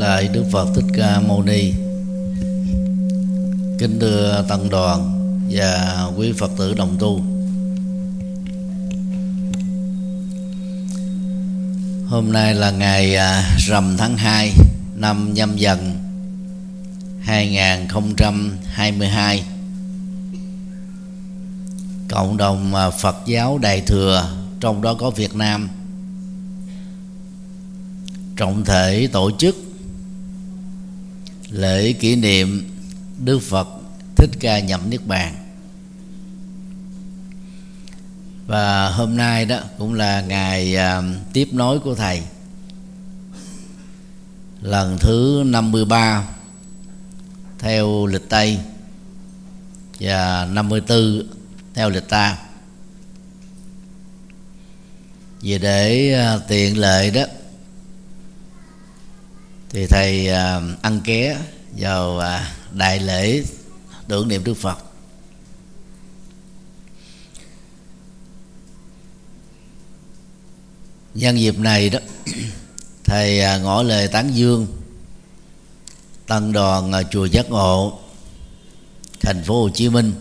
lại Đức Phật Thích Ca Mâu Ni. Kính thưa Tăng đoàn và quý Phật tử đồng tu. Hôm nay là ngày à, rằm tháng 2 năm nhâm dần 2022 Cộng đồng à, Phật giáo Đại Thừa, trong đó có Việt Nam, trọng thể tổ chức lễ kỷ niệm Đức Phật Thích Ca nhậm Niết Bàn. Và hôm nay đó cũng là ngày à, tiếp nối của thầy. Lần thứ 53 theo lịch Tây và 54 theo lịch ta. Vì để à, tiện lợi đó thì thầy à, ăn ké vào à, đại lễ tưởng niệm đức phật. Nhân dịp này đó, thầy à, ngỏ lời tán dương tăng đoàn chùa giác ngộ, thành phố hồ chí minh,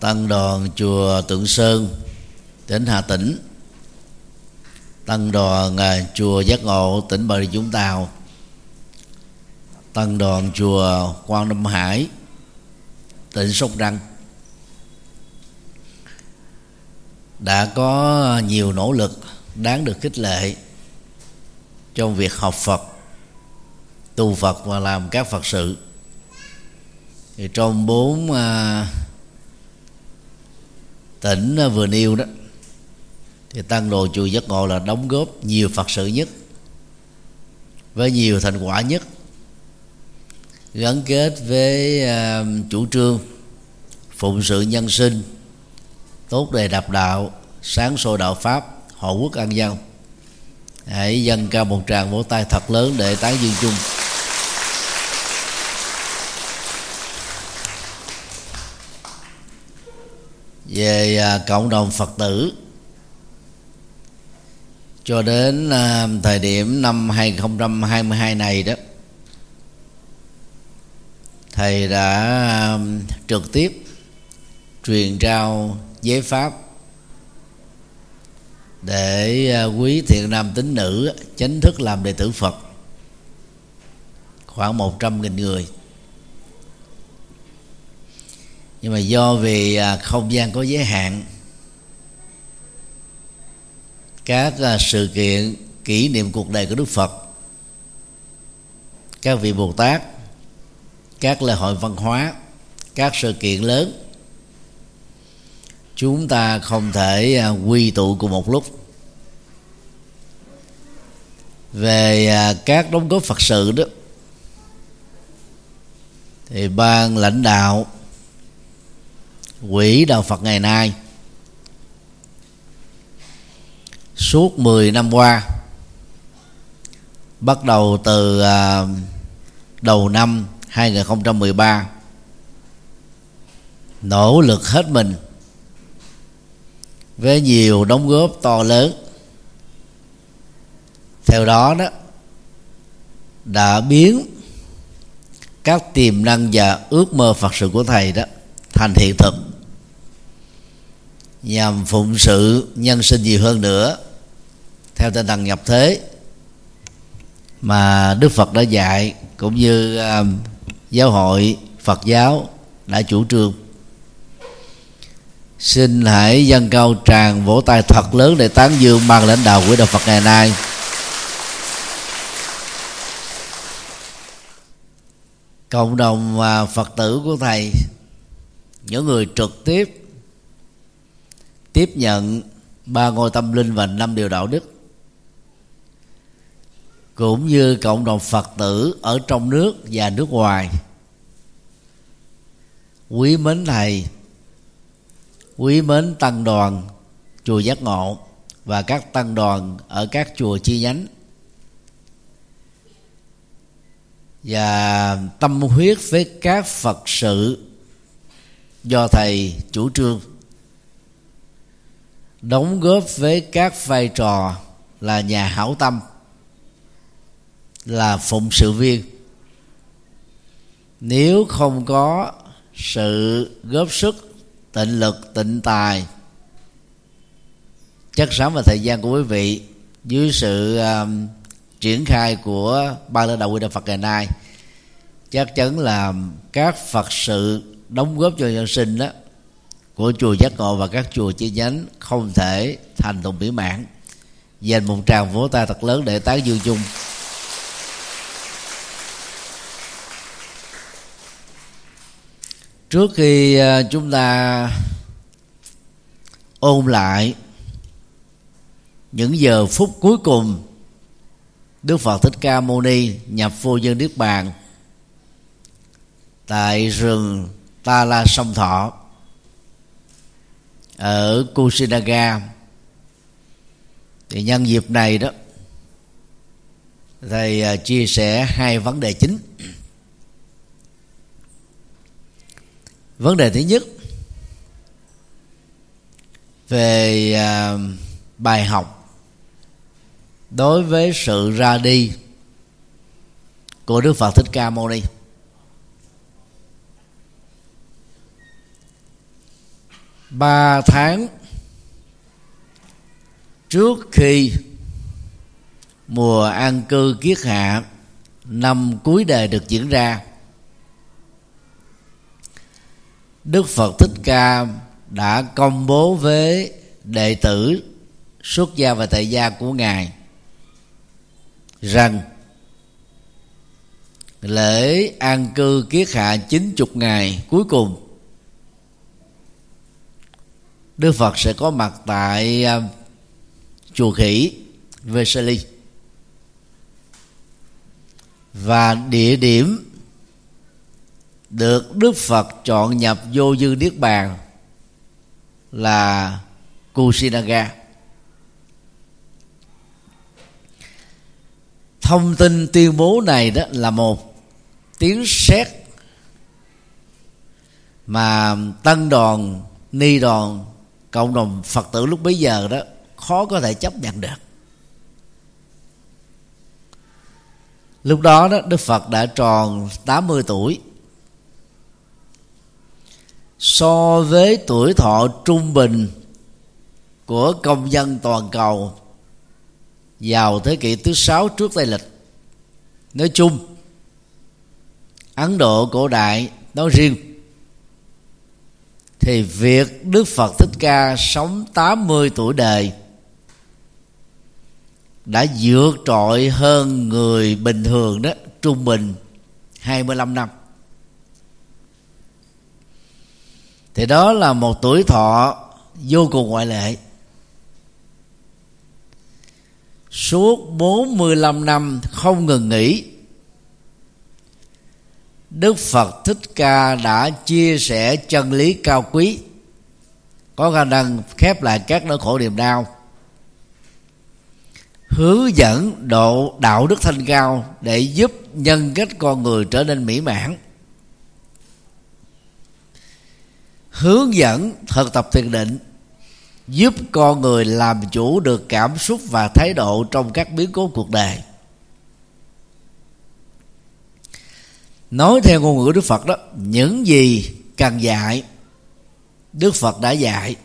tăng đoàn chùa tượng sơn, tỉnh hà tĩnh tăng đoàn à, chùa giác ngộ tỉnh bà rịa vũng tàu. Tăng đoàn chùa quan Nam Hải tỉnh Sóc Trăng. Đã có nhiều nỗ lực đáng được khích lệ trong việc học Phật tu Phật và làm các Phật sự. Thì trong bốn à, tỉnh à, vừa nêu đó thì tăng đồ chùa giác ngộ là đóng góp nhiều phật sự nhất với nhiều thành quả nhất gắn kết với uh, chủ trương phụng sự nhân sinh tốt đề đạp đạo sáng soi đạo pháp hộ quốc an dân. Hãy dâng cao một tràng vỗ tay thật lớn để tán dương chung. Về à, cộng đồng phật tử cho đến à, thời điểm năm 2022 này đó, thầy đã à, trực tiếp truyền trao giấy pháp để à, quý thiện nam tín nữ chính thức làm đệ tử Phật. Khoảng 100.000 người. Nhưng mà do vì không gian có giới hạn các à, sự kiện, kỷ niệm cuộc đời của Đức Phật. Các vị Bồ Tát, các lễ hội văn hóa, các sự kiện lớn. Chúng ta không thể à, quy tụ cùng một lúc. Về à, các đóng góp Phật sự đó, thì ban lãnh đạo, quỹ đạo Phật ngày nay suốt 10 năm qua. Bắt đầu từ à, đầu năm 2013 nỗ lực hết mình với nhiều đóng góp to lớn. Theo đó đó, đã biến các tiềm năng và ước mơ phật sự của thầy đó thành hiện thực, nhằm phụng sự nhân sinh nhiều hơn nữa theo tinh thần nhập thế. Mà Đức Phật đã dạy cũng như uh, giáo hội Phật giáo đã chủ trương. Xin hãy dâng cao tràng vỗ tay thật lớn để tán dương ban lãnh đạo của đạo Phật ngày nay. Cộng đồng và Phật tử của thầy những người trực tiếp tiếp nhận ba ngôi tâm linh và năm điều đạo đức cũng như cộng đồng phật tử ở trong nước và nước ngoài. Quý mến thầy, quý mến tăng đoàn chùa giác ngộ và các tăng đoàn ở các chùa chi nhánh. Và tâm huyết với các phật sự do thầy chủ trương. Đóng góp với các vai trò là nhà hảo tâm là phụng sự viên. Nếu không có sự góp sức tịnh lực tịnh tài chất chắn và thời gian của quý vị dưới sự um, triển khai của ban lãnh đạo quy đạo Phật ngày nay chắc chắn là các Phật sự đóng góp cho nhân sinh đó của chùa giác ngộ và các chùa chi nhánh không thể thành tụng mỹ mãn. Dành một tràng vỗ tay thật lớn để tán dương chung. Trước khi ờ, chúng ta ôn lại những giờ phút cuối cùng Đức Phật Thích Ca Mâu Ni nhập vô dân Niết Bàn tại rừng Ta La Sông Thọ ở Kusinaga thì nhân dịp này đó, thầy ờ, chia sẻ hai vấn đề chính. Vấn đề thứ nhất về à, bài học đối với sự ra đi của đức phật thích ca mâu ni. Ba tháng trước khi mùa an cư kiết hạ năm cuối đời được diễn ra đức phật thích ca đã công bố với đệ tử xuất gia và tại gia của ngài rằng lễ an cư kiết hạ chín chục ngày cuối cùng Đức Phật sẽ có mặt tại uh, chùa khỉ Vesali. Và địa điểm được Đức Phật chọn nhập vô dư niết bàn là Kusinaga. Thông tin tuyên bố này đó là một tiếng sét mà tân đoàn, ni đoàn, cộng đồng phật tử lúc bấy giờ đó khó có thể chấp nhận được lúc đó đó đức phật đã tròn 80 tuổi so với tuổi thọ trung bình của công dân toàn cầu, vào thế kỷ thứ sáu trước tây lịch, nói chung, ấn độ cổ đại nói riêng, thì việc Đức Phật Thích Ca sống 80 tuổi đời đã vượt trội hơn người bình thường đó, trung bình 25 năm. Thì đó là một tuổi thọ vô cùng ngoại lệ. Suốt 45 năm không ngừng nghỉ, Đức Phật Thích Ca đã chia sẻ chân lý cao quý. Có khả năng khép lại các nỗi khổ niềm đau. Hướng dẫn độ đạo đức thanh cao để giúp nhân cách con người trở nên mỹ mãn. Hướng dẫn thực tập thiền định, giúp con người làm chủ được cảm xúc và thái độ trong các biến cố cuộc đời. Nói theo ngôn ngữ đức phật đó, những gì cần dạy, đức phật đã dạy.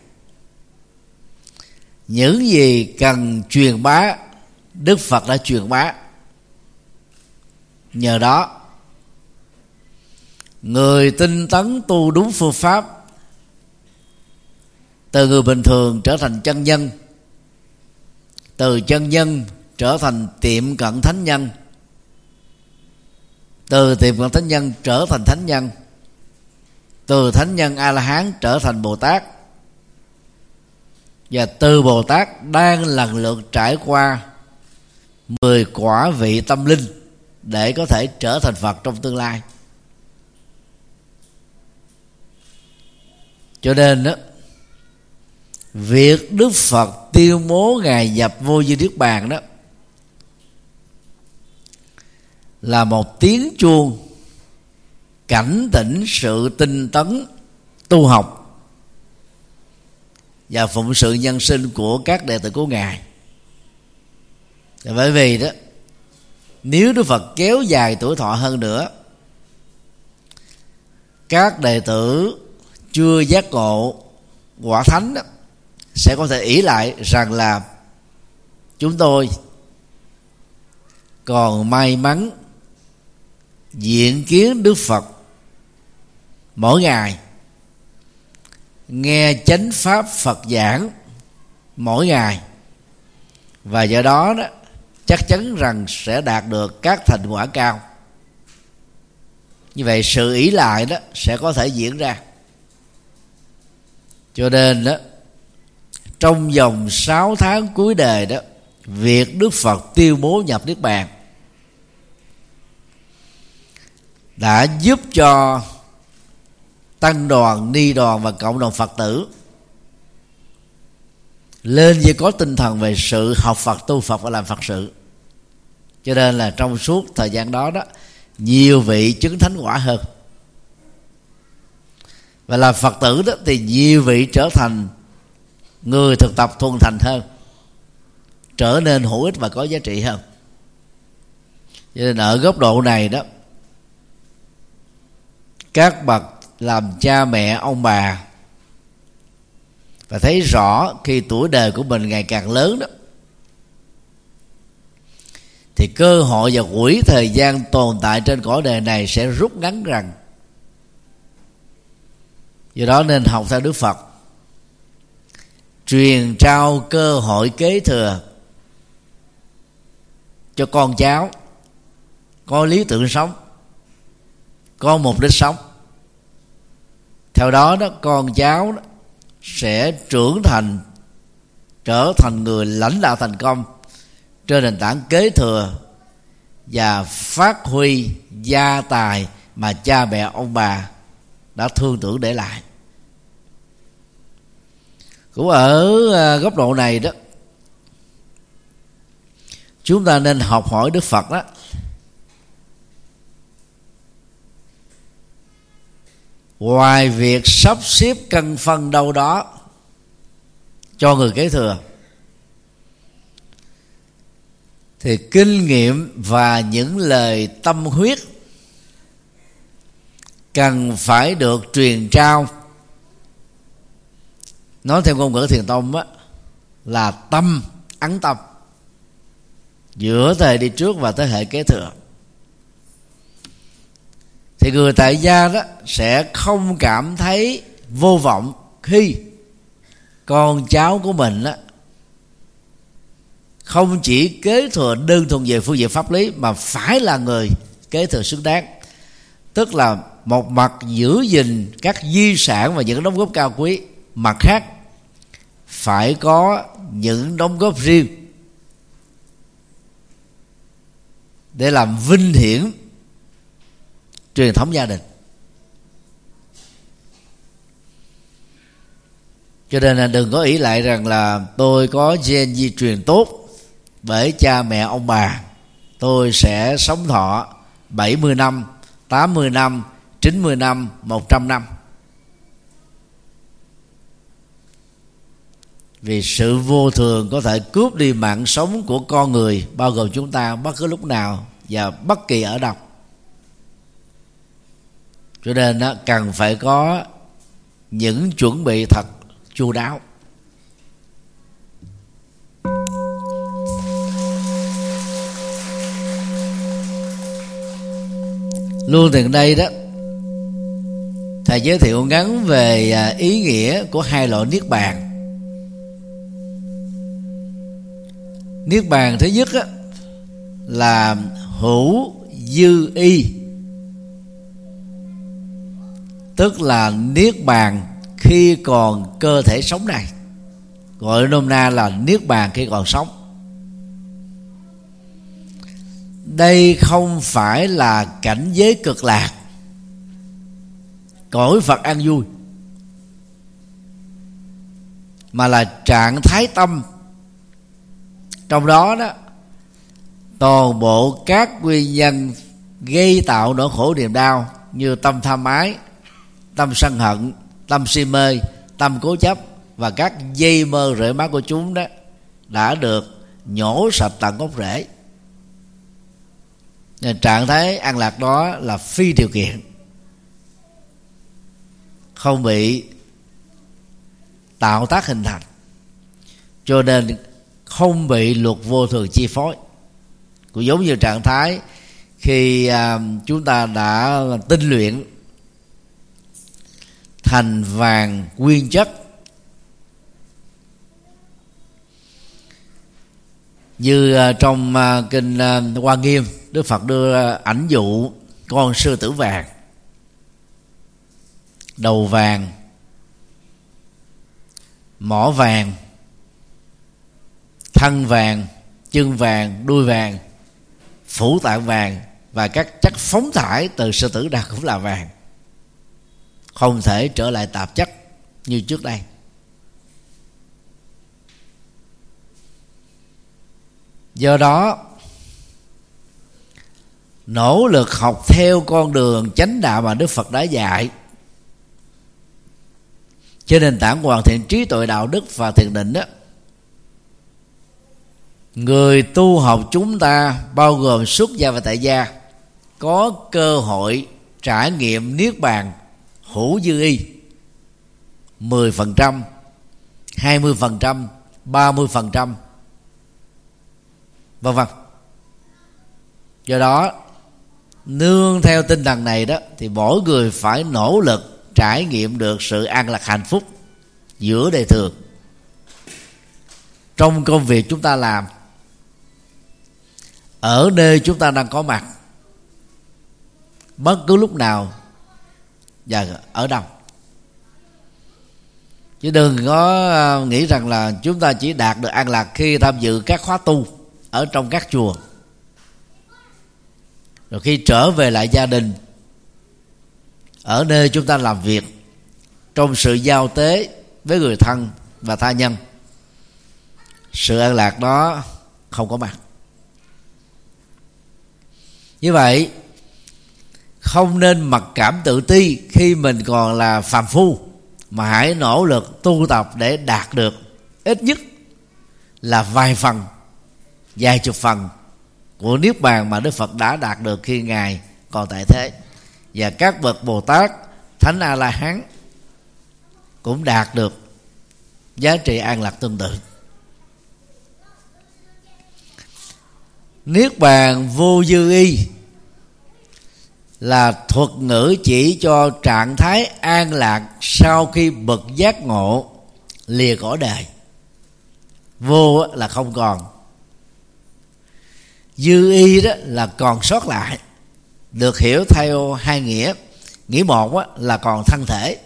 Những gì cần truyền bá, đức phật đã truyền bá. Nhờ đó, người tinh tấn tu đúng phương pháp từ người bình thường trở thành chân nhân. Từ chân nhân trở thành tiệm cận thánh nhân. Từ tiệm cận thánh nhân trở thành thánh nhân. Từ thánh nhân a la hán trở thành bồ tát và từ bồ tát đang lần lượt trải qua mười quả vị tâm linh để có thể trở thành phật trong tương lai. Cho nên đó việc đức phật tiêu bố ngài nhập vô di niết bàn đó là một tiếng chuông cảnh tỉnh sự tinh tấn tu học và phụng sự nhân sinh của các đệ tử của ngài. Bởi vì đó nếu đức phật kéo dài tuổi thọ hơn nữa các đệ tử chưa giác ngộ quả thánh đó, sẽ có thể ý lại rằng là chúng tôi còn may mắn diện kiến đức phật mỗi ngày, nghe chánh pháp phật giảng mỗi ngày. Và do đó đó, chắc chắn rằng sẽ đạt được các thành quả cao. Như vậy sự ý lại đó sẽ có thể diễn ra. Cho nên đó trong vòng 6 tháng cuối đời đó, việc Đức Phật tiêu bố nhập Niết Bàn đã giúp cho tăng đoàn, ni đoàn và cộng đồng phật tử lên với có tinh thần về sự học phật, tu phật và làm phật sự. Cho nên là trong suốt thời gian đó đó, nhiều vị chứng thánh quả hơn. Và là phật tử đó thì nhiều vị trở thành người thực tập thuần thành hơn. Trở nên hữu ích và có giá trị hơn. Cho nên ở góc độ này đó, các bậc làm cha mẹ, ông bà, và thấy rõ khi tuổi đời của mình ngày càng lớn đó, thì cơ hội và quỹ thời gian tồn tại trên cõi đời này sẽ rút ngắn rằng. Do đó nên học theo đức phật truyền trao cơ hội kế thừa cho con cháu có lý tưởng sống, có mục đích sống. Theo đó đó, con cháu đó sẽ trưởng thành, trở thành người lãnh đạo thành công trên nền tảng kế thừa và phát huy gia tài mà cha mẹ ông bà đã thương tưởng để lại cũng ở ờ, góc độ này đó, chúng ta nên học hỏi đức phật đó. Ngoài việc sắp xếp cân phân đâu đó cho người kế thừa, thì kinh nghiệm và những lời tâm huyết cần phải được truyền trao nói theo ngôn ngữ thiền tông á, là tâm, ấn tâm. Giữa thế hệ đi trước và thế hệ kế thừa. Thì người tại gia đó sẽ không cảm thấy vô vọng khi con cháu của mình đó không chỉ kế thừa đơn thuần về phương diện pháp lý, mà phải là người kế thừa xứng đáng. Tức là một mặt giữ gìn các di sản và những đóng góp cao quý, mặt khác phải có những đóng góp riêng để làm vinh hiển truyền thống gia đình. Cho nên là đừng có ý lại rằng là tôi có gen di truyền tốt bởi cha mẹ ông bà. Tôi sẽ sống thọ 70 năm 80 năm 90 năm 100 năm. Vì sự vô thường có thể cướp đi mạng sống của con người, bao gồm chúng ta bất cứ lúc nào và bất kỳ ở đâu. Cho nên nó cần phải có những chuẩn bị thật chu đáo. Luôn từ đây đó, thầy giới thiệu ngắn về à, ý nghĩa của hai loại niết bàn. Niết bàn thứ nhất á, là hữu dư y. Tức là niết bàn khi còn cơ thể sống này. Gọi nôm na là niết bàn khi còn sống. Đây không phải là cảnh giới cực lạc. Cõi phật an vui. Mà là trạng thái tâm trong đó đó, toàn bộ các nguyên nhân gây tạo nỗi khổ niềm đau như tâm tham ái, tâm sân hận, tâm si mê, tâm cố chấp và các dây mơ rễ má của chúng đó đã được nhổ sạch tận gốc rễ. Nên trạng thái an lạc đó là phi điều kiện. Không bị tạo tác hình thành. Cho nên không bị luật vô thường chi phối. Cũng giống như trạng thái khi à, chúng ta đã tinh luyện thành vàng nguyên chất. Như à, trong à, kinh à, hoa nghiêm đức phật đưa ảnh dụ con sư tử vàng đầu vàng mỏ vàng thân vàng, chân vàng, đuôi vàng, phủ tạng vàng và các chất phóng thải từ sư tử đạt cũng là vàng. Không thể trở lại tạp chất như trước đây. Do đó, nỗ lực học theo con đường chánh đạo mà đức phật đã dạy. Trên nền tảng hoàn thiện trí tuệ đạo đức và thiền định đó người tu học chúng ta bao gồm xuất gia và tại gia có cơ hội trải nghiệm niết bàn hữu dư y. 10%, 20%, 30%, vân vân. Do đó nương theo tinh thần này đó thì mỗi người phải nỗ lực trải nghiệm được sự an lạc hạnh phúc giữa đời thường. Trong công việc chúng ta làm ở nơi chúng ta đang có mặt, bất cứ lúc nào và ở đâu. Chứ đừng có à, nghĩ rằng là chúng ta chỉ đạt được an lạc khi tham dự các khóa tu ở trong các chùa. Rồi khi trở về lại gia đình, ở nơi chúng ta làm việc, trong sự giao tế với người thân và tha nhân, sự an lạc đó không có mặt như vậy, không nên mặc cảm tự ti khi mình còn là phàm phu, mà hãy nỗ lực tu tập để đạt được. Ít nhất là vài phần, vài chục phần của niết bàn mà đức phật đã đạt được khi ngài còn tại thế. Và các bậc bồ tát, thánh a la hán cũng đạt được giá trị an lạc tương tự. Niết bàn vô dư y là thuật ngữ chỉ cho trạng thái an lạc sau khi bậc giác ngộ lìa cõi đời. Vô là không còn. Dư y đó là còn sót lại, được hiểu theo hai nghĩa. Nghĩa một là còn thân thể.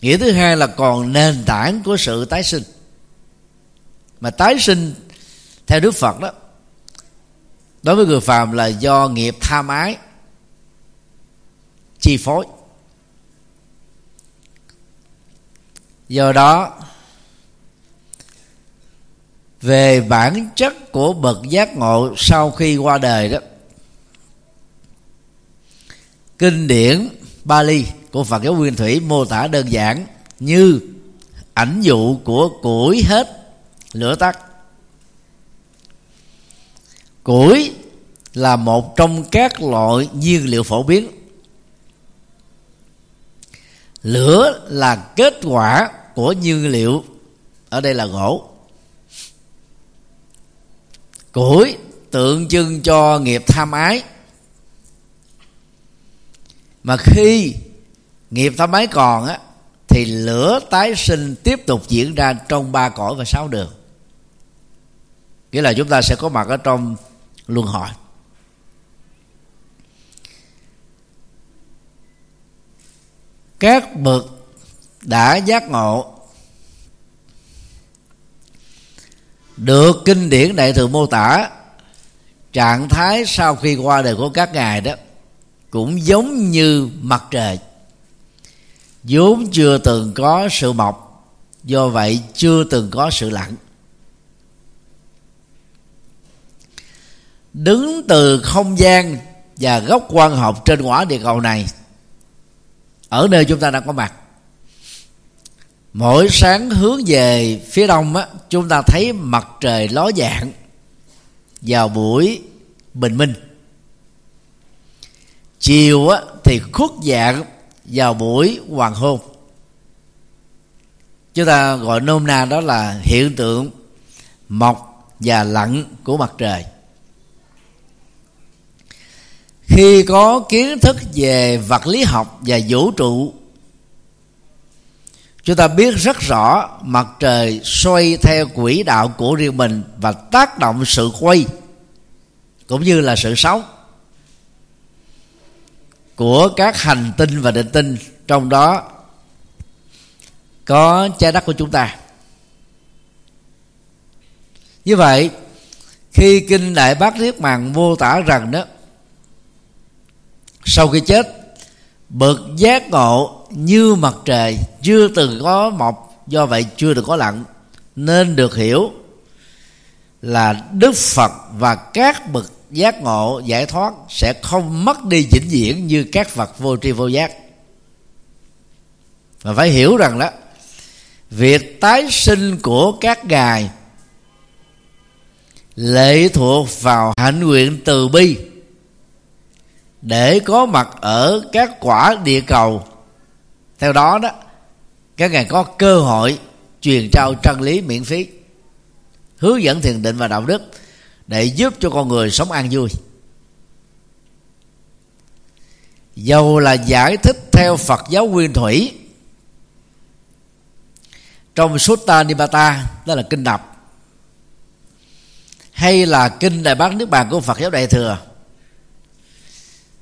Nghĩa thứ hai là còn nền tảng của sự tái sinh mà tái sinh theo đức phật đó, đối với người phàm là do nghiệp tham ái, chi phối. Do đó, về bản chất của bậc giác ngộ sau khi qua đời đó, kinh điển Bali của Phật giáo Nguyên Thủy mô tả đơn giản như ảnh dụ của củi hết lửa tắt. Củi là một trong các loại nhiên liệu phổ biến. Lửa là kết quả của nhiên liệu. Ở đây là gỗ. Củi tượng trưng cho nghiệp tham ái. Mà khi nghiệp tham ái còn á, thì lửa tái sinh tiếp tục diễn ra trong ba cõi và sáu đường nghĩa là chúng ta sẽ có mặt ở trong luân hồi. Các bậc đã giác ngộ được kinh điển đại thừa mô tả, trạng thái sau khi qua đời của các ngài đó, cũng giống như mặt trời. Vốn chưa từng có sự mọc, do vậy chưa từng có sự lặng đứng từ không gian và góc quan học trên quả địa cầu này. Ở nơi chúng ta đang có mặt mỗi sáng hướng về phía đông á chúng ta thấy mặt trời ló dạng vào buổi bình minh. Chiều á, thì khuất dạng vào buổi hoàng hôn. Chúng ta gọi nôm na đó là hiện tượng mọc và lặn của mặt trời khi có kiến thức về vật lý học và vũ trụ, chúng ta biết rất rõ mặt trời xoay theo quỹ đạo của riêng mình và tác động sự quay cũng như là sự sống của các hành tinh và định tinh. Trong đó, có trái đất của chúng ta. Như vậy, khi kinh đại bác niết bàn mô tả rằng đó sau khi chết, bậc giác ngộ như mặt trời chưa từng có mọc, do vậy chưa được có lặng. Nên được hiểu là đức phật và các bậc giác ngộ giải thoát sẽ không mất đi vĩnh viễn như các vật vô tri vô giác. Và phải hiểu rằng đó, việc tái sinh của các ngài lệ thuộc vào hạnh nguyện từ bi để có mặt ở các quả địa cầu. Theo đó đó, các ngài có cơ hội truyền trao chân lý miễn phí, hướng dẫn thiền định và đạo đức để giúp cho con người sống an vui. Dầu là giải thích theo phật giáo nguyên thủy, trong Sutta Nipata đó là kinh đọc hay là kinh đại bác niết bàn của Phật giáo đại thừa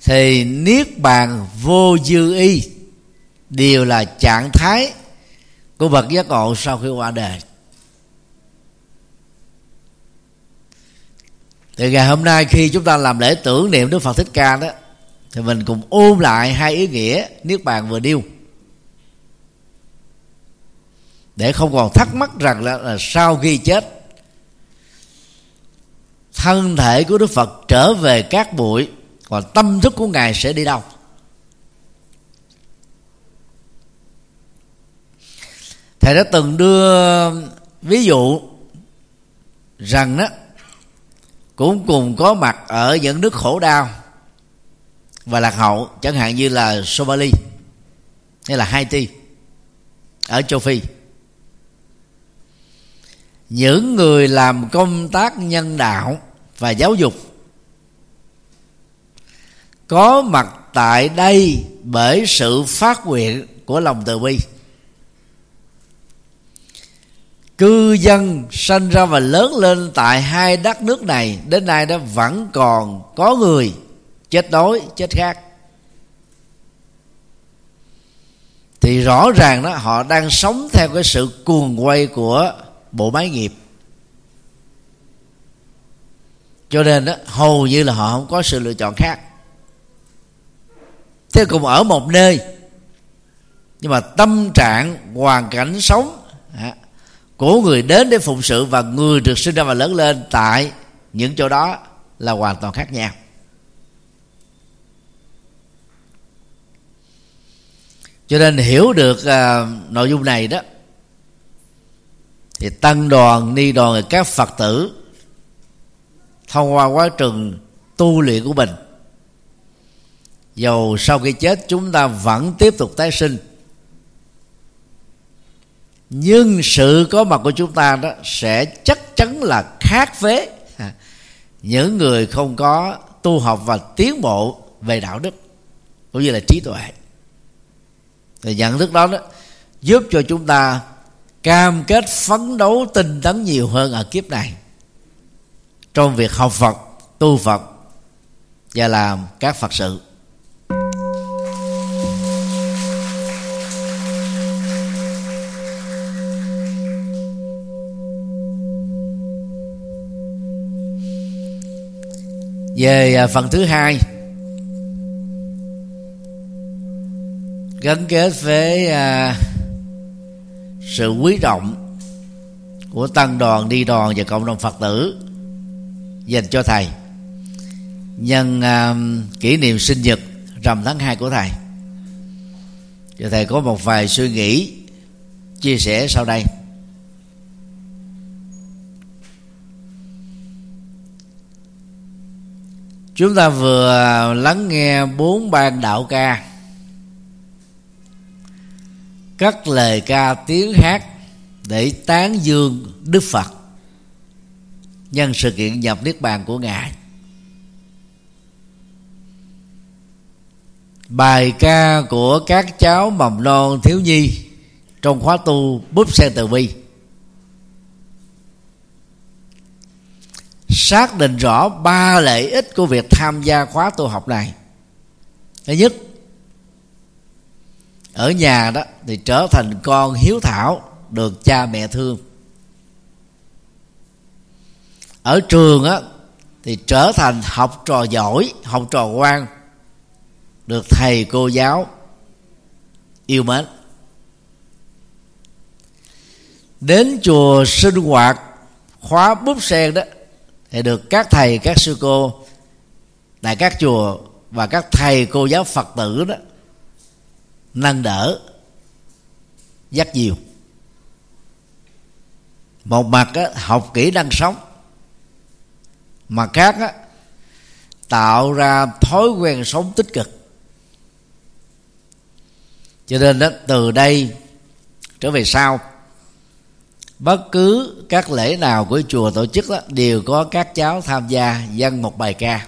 thì niết bàn vô dư y đều là trạng thái của bậc giác ngộ sau khi qua đời. Thì ngày hôm nay khi chúng ta làm lễ tưởng niệm Đức Phật Thích Ca đó thì mình cùng ôm lại hai ý nghĩa niết bàn vừa điêu để không còn thắc mắc rằng là, là sau khi chết thân thể của Đức Phật trở về các bụi còn tâm thức của ngài sẽ đi đâu? Thầy đã từng đưa ví dụ rằng đó, cũng cùng có mặt ở những nước khổ đau và lạc hậu, chẳng hạn như là Somali hay là Haiti, ở châu Phi. Những người làm công tác nhân đạo và giáo dục có mặt tại đây bởi sự phát nguyện của lòng từ bi. Cư dân sinh ra và lớn lên tại hai đất nước này, đến nay đã vẫn còn có người chết đói, chết khác thì rõ ràng đó, họ đang sống theo cái sự cuồng quay của bộ máy nghiệp. Cho nên đó, hầu như là họ không có sự lựa chọn khác thế cùng ở một nơi. Nhưng mà tâm trạng hoàn cảnh sống của người đến để phụng sự và người được sinh ra và lớn lên tại những chỗ đó là hoàn toàn khác nhau. Cho nên hiểu được uh, nội dung này đó thì tăng đoàn ni đoàn các phật tử thông qua quá trình tu luyện của mình dầu sau khi chết, chúng ta vẫn tiếp tục tái sinh. Nhưng sự có mặt của chúng ta đó sẽ chắc chắn là khác với những người không có tu học và tiến bộ về đạo đức, cũng như là trí tuệ. Thì nhận thức đó đó giúp cho chúng ta cam kết phấn đấu tinh tấn nhiều hơn ở kiếp này. Trong việc học Phật, tu Phật và làm các Phật sự. Về à, phần thứ hai. Gắn kết với à, sự quý trọng của tăng đoàn đi đoàn và cộng đồng phật tử dành cho thầy. Nhân à, kỷ niệm sinh nhật rằm tháng 2 của thầy. Và thầy có một vài suy nghĩ chia sẻ sau đây. Chúng ta vừa lắng nghe bốn ban đạo ca. Các lời ca tiếng hát để tán dương đức phật. Nhân sự kiện nhập niết bàn của ngài. Bài ca của các cháu mầm non thiếu nhi trong khóa tu búp sen từ bi. Xác định rõ ba lợi ích của việc tham gia khóa tu học này. Thứ nhất, ở nhà đó thì trở thành con hiếu thảo được cha mẹ thương. Ở trường á thì trở thành học trò giỏi, học trò ngoan được thầy cô giáo yêu mến. Đến chùa sinh hoạt, khóa búp sen đó thì được các thầy các sư cô tại các chùa và các thầy cô giáo phật tử đó nâng đỡ dắt nhiều. một mặt á, học kỹ năng sống mặt khác á, tạo ra thói quen sống tích cực cho nên đó từ đây trở về sau bất cứ các lễ nào của chùa tổ chức đó, đều có các cháu tham gia dân một bài ca.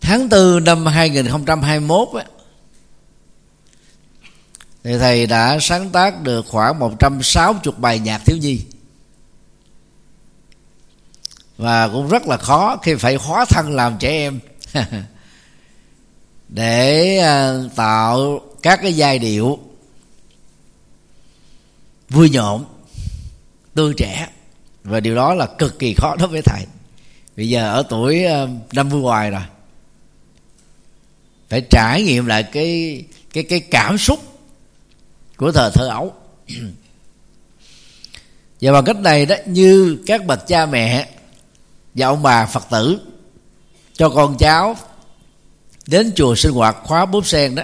Tháng tư năm 2021 ấy, thì thầy đã sáng tác được khoảng 160 bài nhạc thiếu nhi. Và cũng rất là khó khi phải hóa thân làm trẻ em. Để à, tạo các cái giai điệu vui nhộn, tươi trẻ. Và điều đó là cực kỳ khó đối với thầy. Bây giờ ở tuổi ờ, năm mươi hoài rồi. Phải trải nghiệm lại cái cái cái cảm xúc của thời thơ ấu. Và bằng cách này đó, như các bậc cha mẹ và ông bà phật tử cho con cháu đến chùa sinh hoạt khóa bốp sen đó,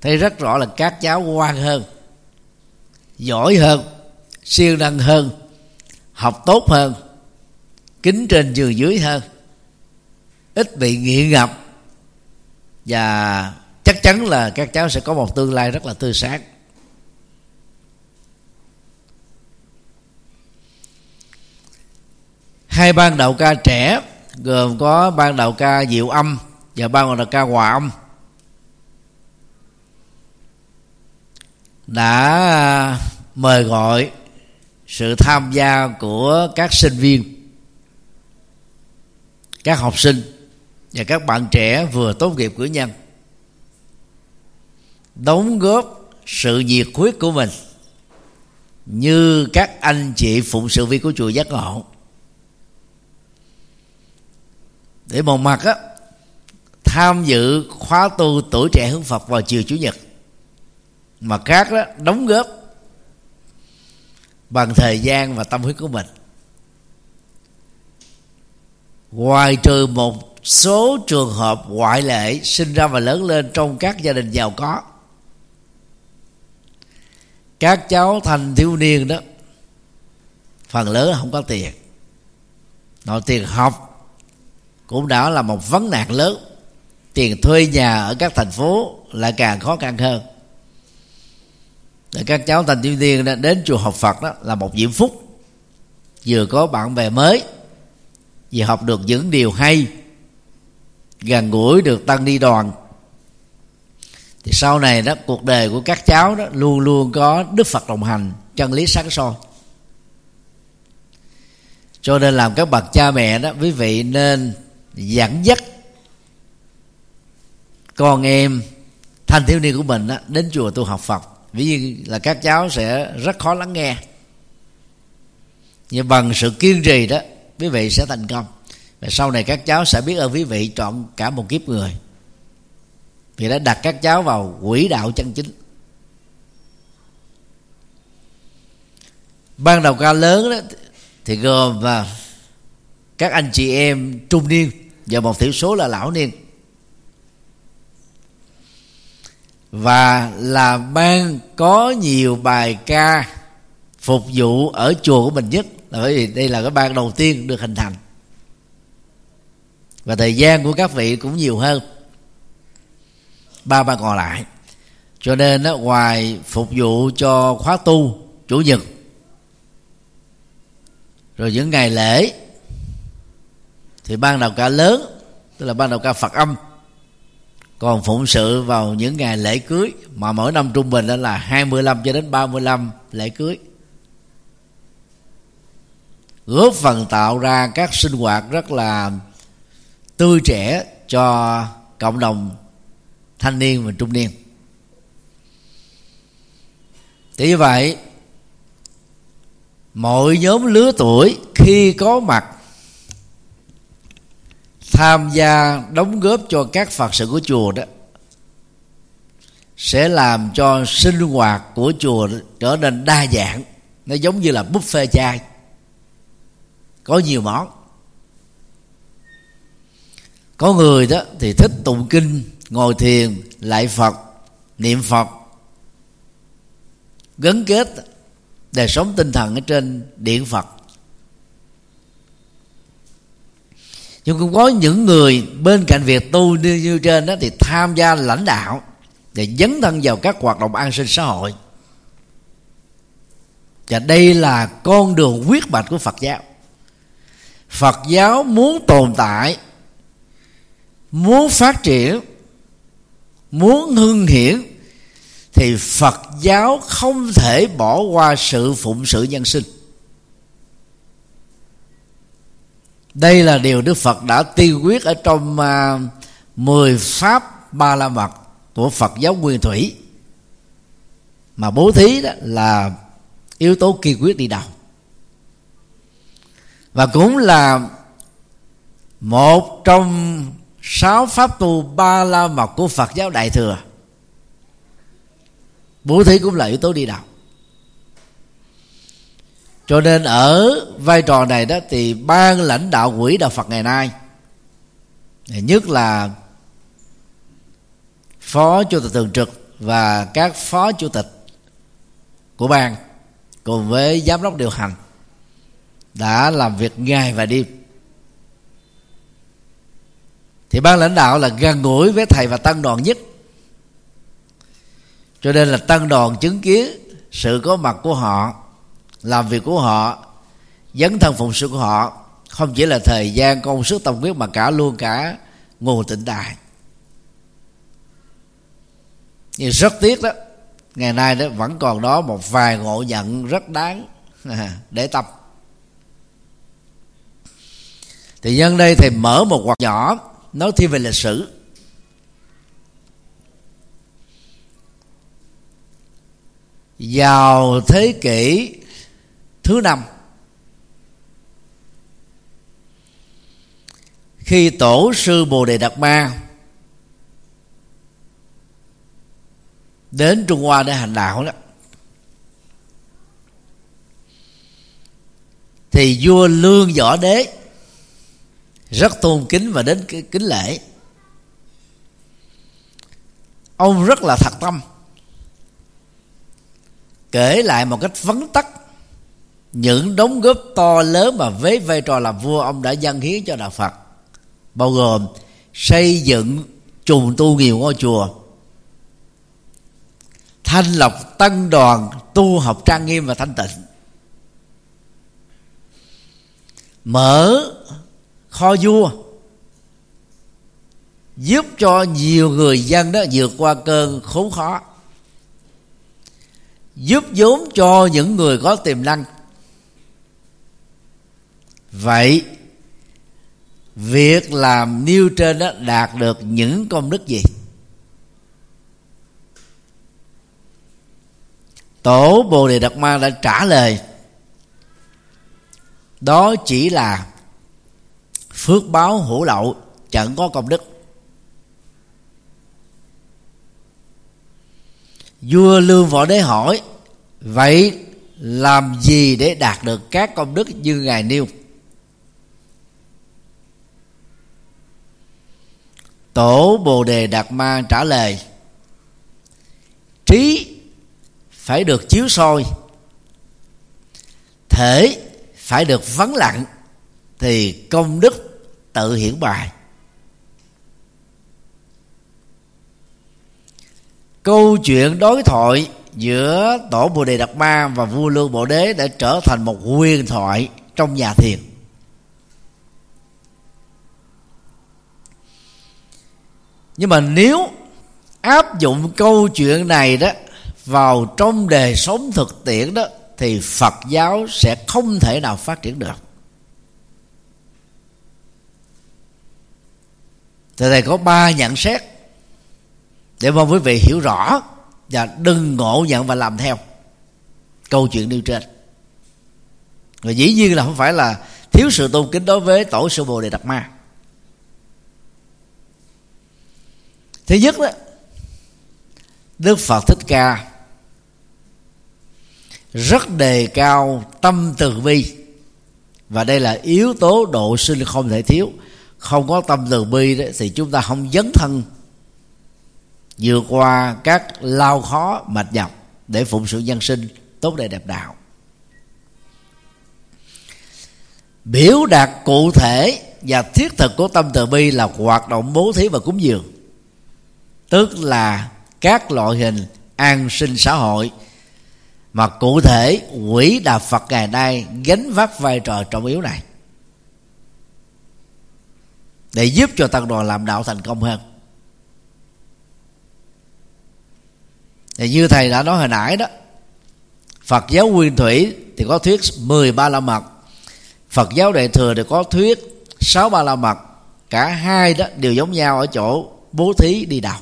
thấy rất rõ là các cháu ngoan hơn giỏi hơn siêng năng hơn, học tốt hơn, kính trên giường dưới hơn, ít bị nghiện ngập. Và chắc chắn là các cháu sẽ có một tương lai rất là tươi sáng. Hai ban đạo ca trẻ gồm có ban đạo ca diệu âm và ban đạo ca hòa âm. Đã à, mời gọi sự tham gia của các sinh viên, các học sinh và các bạn trẻ vừa tốt nghiệp cử nhân, đóng góp sự nhiệt huyết của mình như các anh chị phụng sự viên của chùa giác ngộ. Để một mặt á, tham dự khóa tu tuổi trẻ hướng Phật vào chiều chủ nhật mà khác đó, đóng góp bằng thời gian và tâm huyết của mình. Ngoài trừ một số trường hợp ngoại lệ sinh ra và lớn lên trong các gia đình giàu có, các cháu thành thiếu niên đó, phần lớn không có tiền. Nội tiền học cũng đã là một vấn nạn lớn. Tiền thuê nhà ở các thành phố lại càng khó khăn hơn để các cháu thành thiếu niên đến chùa học Phật đó là một diễm phúc. Vừa có bạn bè mới vừa học được những điều hay gần gũi được tăng ni đoàn. Thì sau này đó cuộc đời của các cháu đó luôn luôn có đức Phật đồng hành chân lý sáng soi. Cho nên làm các bậc cha mẹ đó quý vị nên dẫn dắt con em thanh thiếu niên của mình đó, đến chùa tu học Phật ví dụ là các cháu sẽ rất khó lắng nghe. Nhưng bằng sự kiên trì đó, quý vị sẽ thành công. Và sau này các cháu sẽ biết ơn quý vị chọn cả một kiếp người. Vì đã đặt các cháu vào quỹ đạo chân chính. Ban đầu ca lớn đó, thì gồm và các anh chị em trung niên và một thiểu số là lão niên. Và là ban có nhiều bài ca phục vụ ở chùa của mình nhất. Là bởi vì đây là cái ban đầu tiên được hình thành. Và thời gian của các vị cũng nhiều hơn. Ba ba còn lại. Cho nên đó, ngoài phục vụ cho khóa tu chủ nhật rồi những ngày lễ thì ban đầu ca lớn tức là ban đầu ca phật âm còn phụng sự vào những ngày lễ cưới, mà mỗi năm trung bình đó là 25 cho đến 35 lễ cưới. Góp phần tạo ra các sinh hoạt rất là tươi trẻ cho cộng đồng thanh niên và trung niên. Thế như vậy, mọi nhóm lứa tuổi khi có mặt tham gia đóng góp cho các phật sự của chùa đó sẽ làm cho sinh hoạt của chùa trở nên đa dạng. Nó giống như là buffet chay. Có nhiều món. Có người đó thì thích tụng kinh, ngồi thiền, lại phật, niệm phật. Gắn kết đời sống tinh thần ở trên điện phật. Nhưng cũng có những người bên cạnh việc tu như, như trên đó thì tham gia lãnh đạo để dấn thân vào các hoạt động an sinh xã hội. Và đây là con đường quyết bạch của phật giáo. Phật giáo muốn tồn tại muốn phát triển muốn hưng hiển thì phật giáo không thể bỏ qua sự phụng sự nhân sinh. Đây là điều đức phật đã tiên quyết ở trong à, uh, 10 pháp ba la mật của phật giáo nguyên thủy. Mà bố thí đó là yếu tố kiên quyết đi đầu. Và cũng là một trong sáu pháp tu ba la mật của phật giáo đại thừa. Bố thí cũng là yếu tố đi đầu cho nên ở vai trò này đó thì ban lãnh đạo quỹ đạo phật ngày nay nhất là phó chủ tịch thường trực và các phó chủ tịch của ban cùng với giám đốc điều hành đã làm việc ngày và đêm. Thì ban lãnh đạo là gần gũi với thầy và tăng đoàn nhất. Cho nên là tăng đoàn chứng kiến sự có mặt của họ làm việc của họ, dấn thân phụng sự của họ, không chỉ là thời gian, công sức, tâm huyết mà cả luôn cả nguồn tịnh đại nhưng rất tiếc đó, ngày nay đó vẫn còn đó một vài ngộ nhận rất đáng để tâm thì nhân đây thì mở một hoạt nhỏ, nói thêm về lịch sử. Vào thế kỷ thứ năm. Khi tổ sư bồ đề đạt ma đến trung hoa để hành đạo đó, thì vua lương võ đế rất tôn kính và đến kính lễ. Ông rất là thật tâm, kể lại một cách vấn tắc những đóng góp to lớn mà với vai trò làm vua ông đã dâng hiến cho đạo phật, bao gồm xây dựng trùng tu nhiều ngôi chùa, thanh lọc tăng đoàn tu học trang nghiêm và thanh tịnh, mở kho vua, giúp cho nhiều người dân đó vượt qua cơn khốn khó, giúp vốn cho những người có tiềm năng vậy, việc làm nêu trên đó đạt được những công đức gì? Tổ bồ đề đạt ma đã trả lời, đó chỉ là phước báo hữu lậu, chẳng có công đức. Vua lương võ đế hỏi, vậy làm gì để đạt được các công đức như ngài nêu? tổ bồ đề đạt ma trả lời, trí phải được chiếu soi, thể phải được vắng lặng, thì công đức tự hiển bài. Câu chuyện đối thoại giữa tổ bồ đề đạt ma và vua lương bộ đế đã trở thành một huyền thoại trong nhà thiền. Nhưng mà nếu áp dụng câu chuyện này đó vào trong đời sống thực tiễn đó, thì phật giáo sẽ không thể nào phát triển được. Thì thầy có ba nhận xét để mong quý vị hiểu rõ và đừng ngộ nhận và làm theo câu chuyện nêu trên. Và dĩ nhiên là không phải là thiếu sự tôn kính đối với tổ sư bồ đề đạt ma. Thứ nhất đó đức phật thích ca rất đề cao tâm từ bi. Và đây là yếu tố độ sinh không thể thiếu. Không có tâm từ bi đó, thì chúng ta không dấn thân vượt qua các lao khó mệt nhọc để phụng sự nhân sinh tốt đẹp đẹp đạo. Biểu đạt cụ thể và thiết thực của tâm từ bi là hoạt động bố thí và cúng dường tức là các loại hình an sinh xã hội. Mà cụ thể, quỹ đà Phật ngày nay gánh vác vai trò trọng yếu này. Để giúp cho tăng đoàn làm đạo thành công hơn. Thì như thầy đã nói hồi nãy đó, Phật giáo nguyên thủy thì có thuyết 13 la mật. Phật giáo đại thừa thì có thuyết sáu ba la mật. Cả hai đó đều giống nhau ở chỗ bố thí đi đầu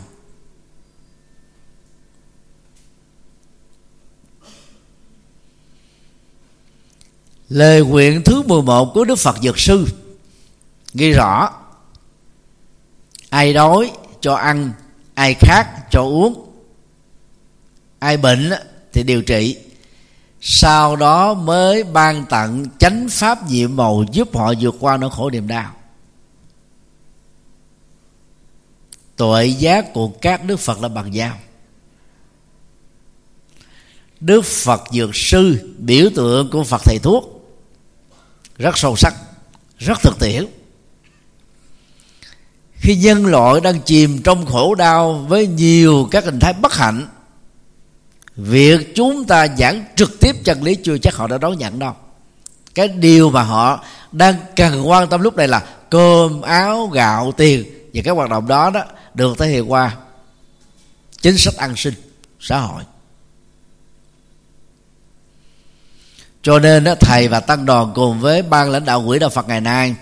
lời nguyện thứ 11 của Đức Phật Dược Sư. Ghi rõ, ai đói cho ăn, ai khát cho uống, ai bệnh thì điều trị. Sau đó mới ban tặng chánh pháp nhiệm màu giúp họ vượt qua nỗi khổ niềm đau. Tội giác của các đức phật là bằng giao đức phật dược sư, biểu tượng của phật thầy thuốc rất sâu sắc, rất thực tiễn. Khi nhân loại đang chìm trong khổ đau với nhiều các hình thái bất hạnh, việc chúng ta giảng trực tiếp chân lý chưa chắc họ đã đón nhận đâu. Cái điều mà họ đang cần quan tâm lúc này là cơm, áo, gạo, tiền. Và các hoạt động đó đó được thể hiện qua chính sách an sinh xã hội. Cho nên đó, thầy và tăng đoàn cùng với ban lãnh đạo quỹ đạo Phật ngày nay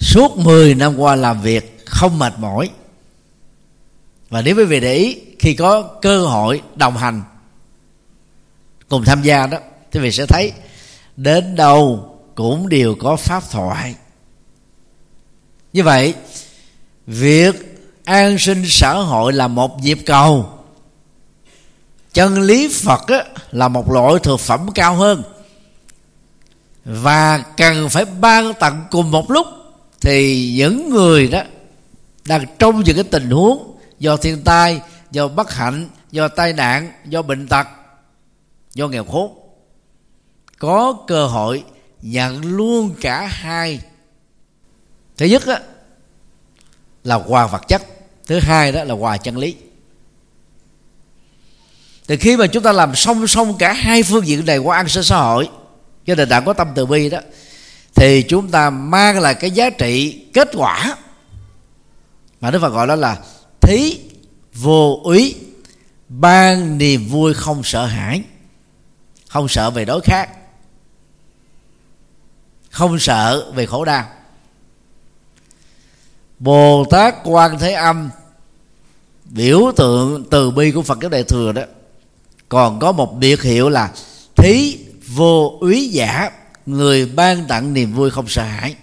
suốt 10 năm qua làm việc không mệt mỏi. Và nếu quý vị để ý khi có cơ hội đồng hành cùng tham gia đó thì vị sẽ thấy đến đâu cũng đều có pháp thoại. Như vậy việc an sinh xã hội là một nhịp cầu chân lý phật á, là một loại thực phẩm cao hơn. Và cần phải ban tặng cùng một lúc thì những người đó đang trong những cái tình huống do thiên tai do bất hạnh do tai nạn do bệnh tật do nghèo khốn có cơ hội nhận luôn cả hai. Thứ nhất á, là quà vật chất thứ hai đó là quà chân lý thì khi mà chúng ta làm song song cả hai phương diện này qua an sinh xã hội cho nên đã có tâm từ bi đó, thì chúng ta mang lại cái giá trị kết quả mà đức phật gọi đó là thí, vô úy, ban niềm vui không sợ hãi, không sợ về đối khác, không sợ về khổ đau. Bồ tát quan thế âm, biểu tượng từ bi của phật giáo đại thừa đó còn có một biệt hiệu là thí vô úy giả, người ban tặng niềm vui không sợ hãi.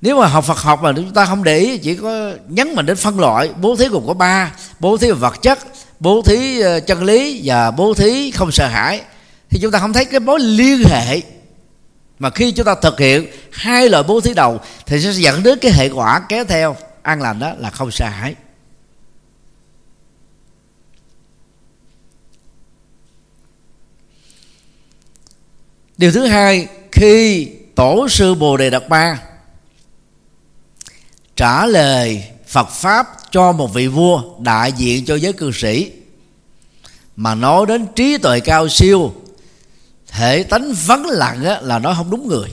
Nếu mà học Phật học mà chúng ta không để ý, chỉ có nhấn mình đến phân loại, bố thí gồm có ba, bố thí về vật chất, bố thí ờ, chân lý và bố thí không sợ hãi, thì chúng ta không thấy cái mối liên hệ. Mà khi chúng ta thực hiện hai loại bố thí đầu, thì sẽ dẫn đến cái hệ quả kéo theo, an lành đó là không sợ hãi. Điều thứ hai khi tổ sư bồ đề đạt ba trả lời Phật pháp cho một vị vua đại diện cho giới cư sĩ mà nói đến trí tuệ cao siêu thể tánh vắng lặng á, là nó không đúng người.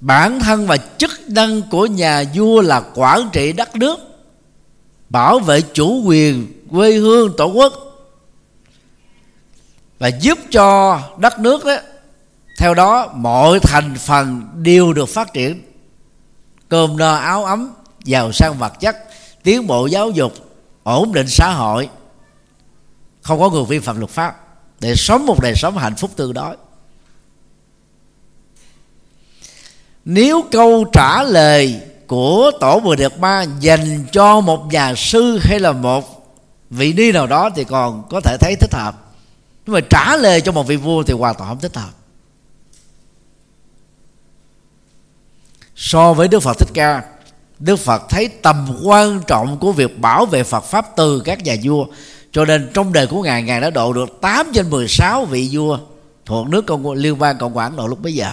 Bản thân và chức năng của nhà vua là quản trị đất nước bảo vệ chủ quyền quê hương tổ quốc và giúp cho đất nước đó theo đó mọi thành phần đều được phát triển. Cơm no áo ấm, giàu sang vật chất, tiến bộ giáo dục, ổn định xã hội. Không có người vi phạm luật pháp để sống một đời sống hạnh phúc tương đối. Nếu câu trả lời của tổ mười điệp ba dành cho một nhà sư hay là một vị ni nào đó thì còn có thể thấy thích hợp nhưng mà trả lời cho một vị vua thì hoàn toàn không thích hợp. So với đức phật thích ca, đức phật thấy tầm quan trọng của việc bảo vệ phật pháp từ các nhà vua, cho nên trong đời của ngài ngài đã độ được 8 trên 16 vị vua thuộc nước cộng liên bang cộng hòa ấn độ lúc bấy giờ.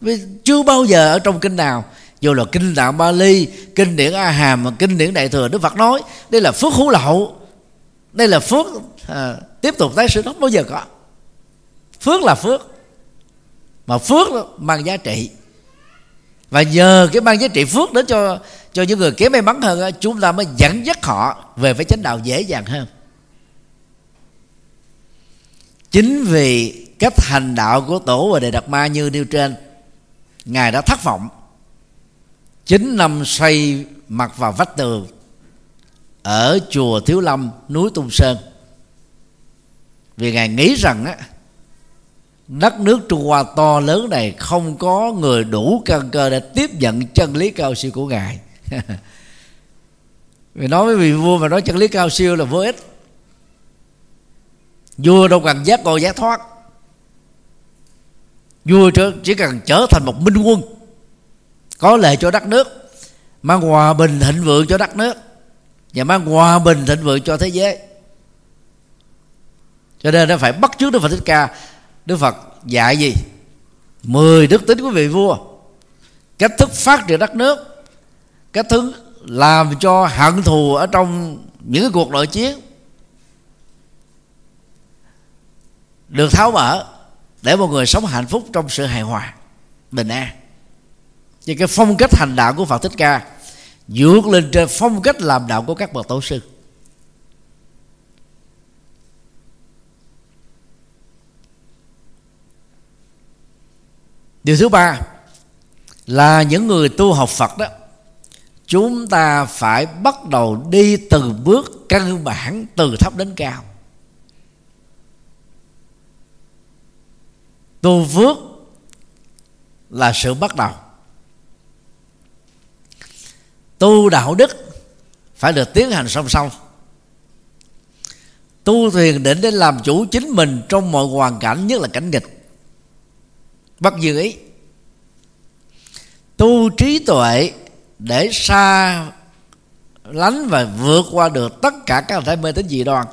Vì chưa bao giờ ở trong kinh nào dù là kinh tạng Bali, kinh điển A Hàm, kinh điển Đại thừa Đức Phật nói, đây là phước hữu lậu, đây là phước à, tiếp tục tái sinh không bao giờ có. Phước là phước mà phước mang giá trị. Và nhờ cái mang giá trị phước đến cho cho những người kém may mắn hơn chúng ta mới dẫn dắt họ về với chánh đạo dễ dàng hơn. Chính vì cách hành đạo của tổ và đề đạt ma như nêu trên ngài đã thất vọng. Chín năm xoay mặt vào vách tường ở chùa thiếu lâm núi tung sơn vì ngài nghĩ rằng á, đất nước trung hoa to lớn này không có người đủ căn cơ để tiếp nhận chân lý cao siêu của ngài. Vì nói với vị vua mà nói chân lý cao siêu là vô ích. Vua đâu cần giác ngộ, giác thoát. Vua chỉ cần trở thành một minh quân, có lệ cho đất nước, mang hòa bình thịnh vượng cho đất nước, và mang hòa bình thịnh vượng cho thế giới cho nên nó phải bắt chước đức phật thích ca. Đức phật dạy gì? Mười đức tính của vị vua. Cách thức phát triển đất nước. Cách thức làm cho hận thù ở trong những cái cuộc nội chiến được tháo mở để một người sống hạnh phúc trong sự hài hòa, bình an. Thì cái phong cách hành đạo của phật thích ca vượt lên trên phong cách làm đạo của các bậc tổ sư. Điều thứ ba là những người tu học phật đó, chúng ta phải bắt đầu đi từ bước căn bản, từ thấp đến cao. Tu phước là sự bắt đầu. Tu đạo đức phải được tiến hành song song. Tu thiền định để làm chủ chính mình trong mọi hoàn cảnh, nhất là cảnh nghịch bất dư ý? Tu trí tuệ để xa lánh và vượt qua được tất cả các thể mê tín dị đoan,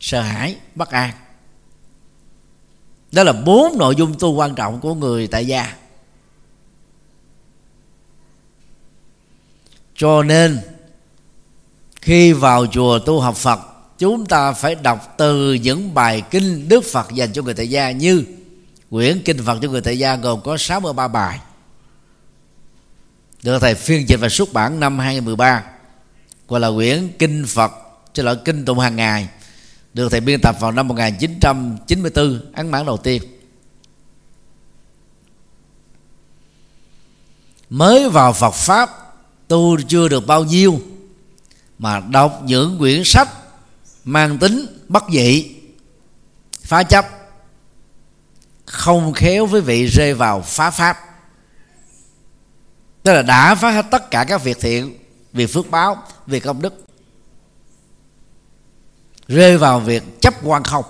sợ hãi, bất an. Đó là bốn nội dung tu quan trọng của người tại gia. Cho nên, khi vào chùa tu học phật, chúng ta phải đọc từ những bài kinh đức phật dành cho người tại gia như quyển kinh phật cho người tại gia gồm có 63 bài. Được thầy phiên dịch và xuất bản năm 2013 gọi là quyển kinh Phật, cho loại kinh tụng hàng ngày. Được thầy biên tập vào năm 1994 ấn bản đầu tiên. Mới vào Phật pháp, tu chưa được bao nhiêu, mà đọc những quyển sách mang tính bất dị, phá chấp không khéo với vị rơi vào phá pháp. Tức là đã phá hết tất cả các việc thiện, việc phước báo, việc công đức. Rơi vào việc chấp quan không.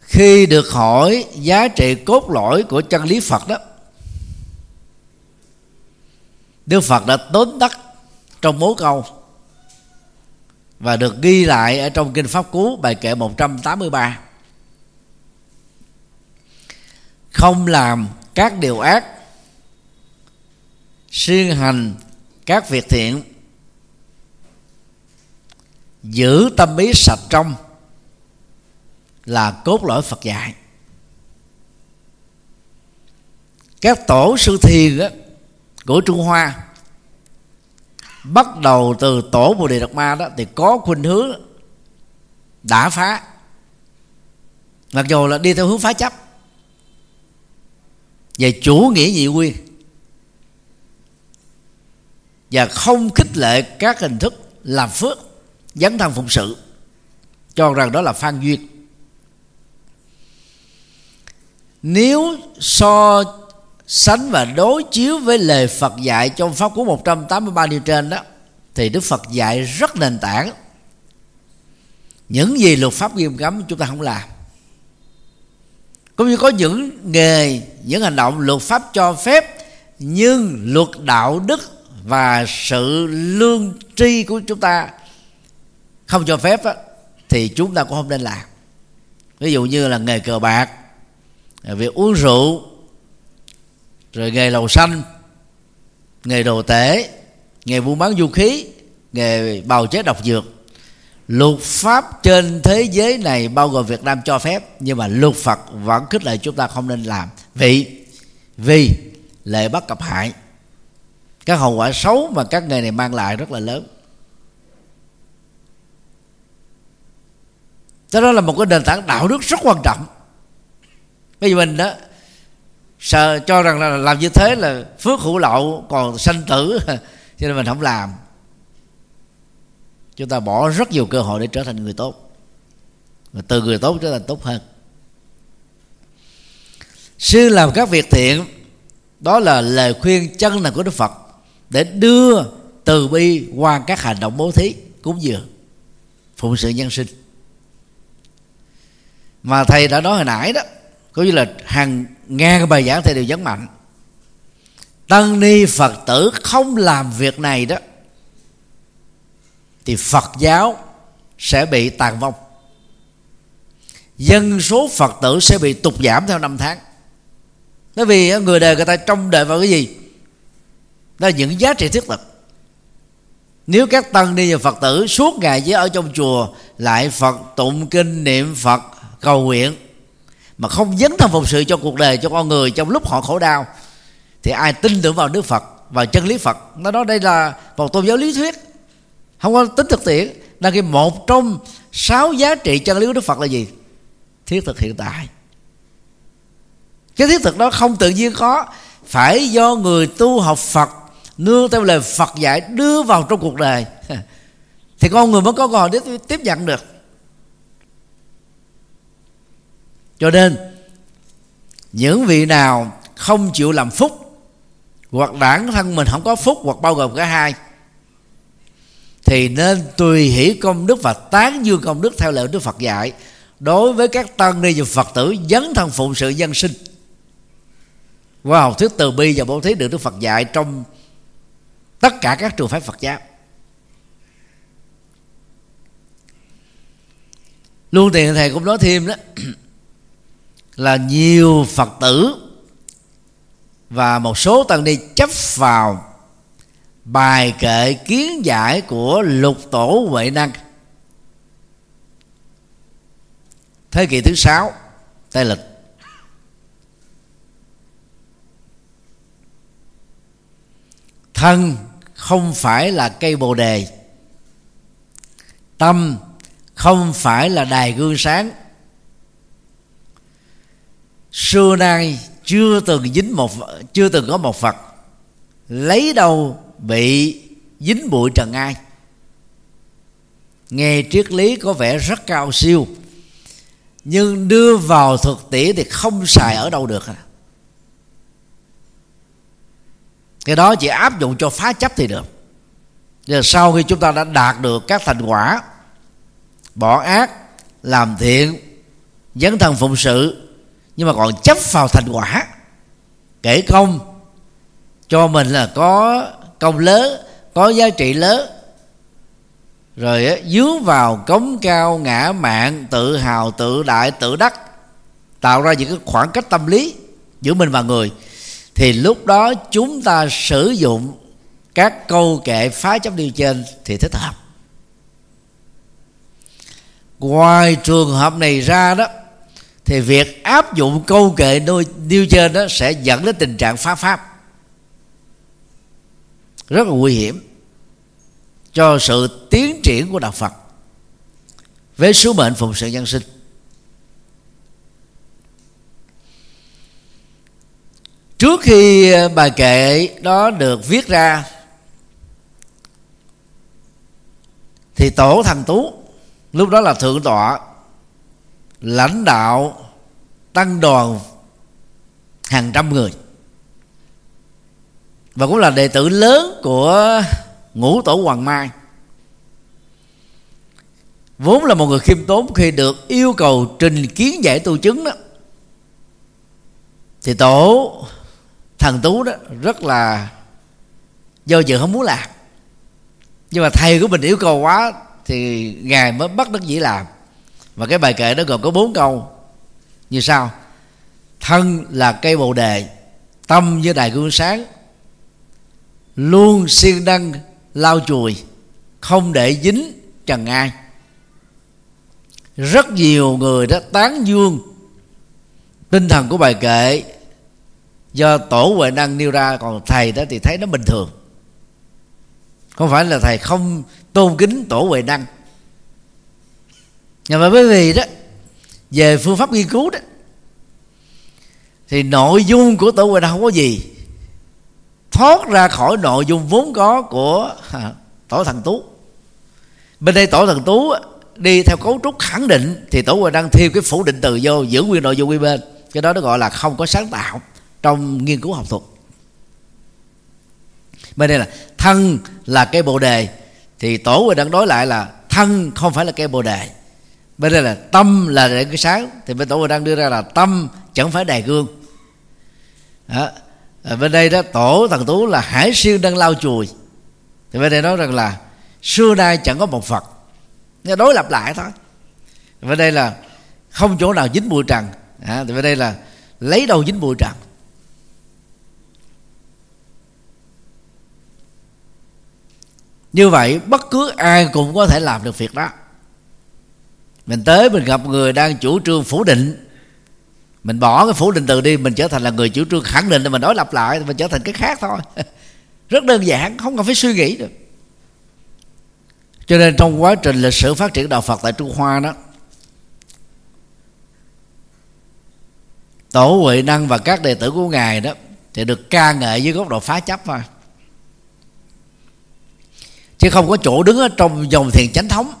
Khi được hỏi giá trị cốt lõi của chân lý phật đó, đức phật đã tóm tắt trong mối câu và được ghi lại ở trong kinh pháp cú, bài kệ 183 không làm các điều ác, siêng hành các việc thiện, giữ tâm ý sạch trong là cốt lõi Phật dạy. Các tổ sư thiền của Trung Hoa bắt đầu từ tổ Bồ Đề Đạt Ma đó, thì có khuynh hướng đã phá. Mặc dù là đi theo hướng phá chấp về chủ nghĩa nhị nguyên, và không khích lệ các hình thức làm phước, dấn thân phụng sự, cho rằng đó là phan duyên. Nếu so sánh và đối chiếu với lời Phật dạy trong pháp của 183 điều trên đó thì Đức Phật dạy rất nền tảng. Những gì luật pháp nghiêm cấm chúng ta không làm. Cũng như có những nghề những hành động luật pháp cho phép nhưng luật đạo đức và sự lương tri của chúng ta không cho phép đó, thì chúng ta cũng không nên làm. Ví dụ như là nghề cờ bạc việc uống rượu rồi nghề lầu xanh, nghề đồ tể, nghề buôn bán du khí, nghề bào chế độc dược. Luật pháp trên thế giới này bao gồm Việt Nam cho phép, nhưng mà luật Phật vẫn khích lệ chúng ta không nên làm. Vì vì lệ bất cập hại. Các hậu quả xấu mà các nghề này mang lại rất là lớn. Đó là một cái nền tảng đạo đức rất quan trọng. Bây giờ mình đó sợ cho rằng là làm như thế là phước hữu lậu, còn sanh tử. Cho nên mình không làm. Chúng ta bỏ rất nhiều cơ hội để trở thành người tốt. Và từ người tốt trở thành tốt hơn. Sư làm các việc thiện, đó là lời khuyên chân là của đức phật để đưa từ bi qua các hành động bố thí cúng dường, phụng sự nhân sinh. Mà thầy đã nói hồi nãy đó, có như là hàng nghe cái bài giảng thầy đều nhấn mạnh tăng ni phật tử không làm việc này đó, thì phật giáo sẽ bị tàn vong. Dân số phật tử sẽ bị tụt giảm theo năm tháng. Bởi vì người đời người ta trông đợi vào cái gì? Đó là những giá trị thiết thực. Nếu các tăng ni và phật tử suốt ngày chỉ ở trong chùa, lại phật tụng kinh niệm phật cầu nguyện mà không dấn thân phục sự cho cuộc đời, cho con người, trong lúc họ khổ đau, thì ai tin tưởng vào đức phật và chân lý phật? Nó nói đây là một tôn giáo lý thuyết, không có tính thực tiễn. Là cái một trong sáu giá trị chân lý của đức phật là gì? Thiết thực hiện tại. Cái thiết thực đó không tự nhiên có, phải do người tu học phật nương theo lời phật dạy đưa vào trong cuộc đời. Thì con người mới có cơ hội để tiếp nhận được. Cho nên, những vị nào không chịu làm phúc, hoặc bản thân mình không có phúc, hoặc bao gồm cả hai, thì nên tùy hỷ công đức và tán dương công đức theo lời Đức Phật dạy. Đối với các tăng ni và Phật tử dấn thân phụng sự dân sinh. Qua học thuyết từ bi và bố thí được Đức Phật dạy trong tất cả các trường phái Phật giáo. Luôn tiền thầy cũng nói thêm đó là nhiều phật tử và một số tăng ni chấp vào bài kệ kiến giải của lục tổ huệ năng. Thế kỷ thứ sáu, tây lịch. Thân không phải là cây bồ đề, tâm không phải là đài gương sáng xưa nay chưa từng dính một, chưa từng có một phật lấy đâu bị dính bụi trần ai. Nghe triết lý có vẻ rất cao siêu, nhưng đưa vào thực tiễn thì không xài ở đâu được à. cái đó chỉ áp dụng cho phá chấp thì được. Giờ sau khi chúng ta đã đạt được các thành quả, bỏ ác, làm thiện, dấn thân phụng sự nhưng mà còn chấp vào thành quả. Kể công cho mình là có công lớn có giá trị lớn. Rồi á, dướng vào cống cao ngã mạng tự hào tự đại tự đắc. Tạo ra những cái khoảng cách tâm lý giữa mình và người. Thì lúc đó chúng ta sử dụng các câu kệ phá chấp điều trên thì thích hợp. Ngoài trường hợp này ra đó thì việc áp dụng câu kệ nêu trên đó sẽ dẫn đến tình trạng phá pháp. Rất là nguy hiểm cho sự tiến triển của đạo Phật. Với sứ mệnh phụng sự nhân sinh. Trước khi bài kệ đó được viết ra, thì tổ thành tú, lúc đó là thượng tọa lãnh đạo tăng đoàn hàng trăm người. Và cũng là đệ tử lớn của ngũ tổ hoàng mai. Vốn là một người khiêm tốn, khi được yêu cầu trình kiến giải tu chứng đó, thì tổ thần tú đó rất là do dự, không muốn làm. Nhưng mà thầy của mình yêu cầu quá, thì ngài mới bắt đất dĩ làm và cái bài kệ đó gồm có bốn câu. Như sau. Thân là cây bồ đề, tâm như đài gương sáng. Luôn siêng đăng lau chùi, không để dính trần ai. Rất nhiều người đã tán dương tinh thần của bài kệ. Do tổ huệ năng nêu ra, còn thầy đó thì thấy nó bình thường. Không phải là thầy không tôn kính tổ huệ năng nhưng mà bởi vì đó về phương pháp nghiên cứu đó thì nội dung của tổ huệ không có gì. Thoát ra khỏi nội dung vốn có của à, tổ thần tú. Bên đây tổ thần tú đi theo cấu trúc khẳng định thì tổ huệ đang thêm cái phủ định từ vô giữ nguyên nội dung quy bên. Cái đó nó gọi là không có sáng tạo trong nghiên cứu học thuật. Bên đây là thân là cây bồ đề thì tổ huệ đang đối lại là thân không phải là cây bồ đề bên đây là tâm là đèn cái sáng. Thì bên tổ huệ đang đưa ra là tâm chẳng phải đài gương. Đó. Ở bên đây đó tổ thần tú là hải siêu đang lau chùi. Thì bên đây nói rằng là xưa nay chẳng có một phật. Nó đối lập lại thôi. Bên đây là không chỗ nào dính bụi trần. À, thì bên đây là lấy đâu dính bụi trần? Như vậy bất cứ ai cũng có thể làm được việc đó mình tới mình gặp người đang chủ trương phủ định. Mình bỏ cái phủ định từ đi, mình trở thành là người chủ trương khẳng định là mình đối lập lại, mình trở thành cái khác thôi. Rất đơn giản, không cần phải suy nghĩ được. Cho nên trong quá trình lịch sử phát triển đạo phật tại trung hoa đó, tổ huệ năng và các đệ tử của ngài đó thì được ca ngợi dưới góc độ phá chấp thôi. Chứ không có chỗ đứng ở trong dòng thiền chánh thống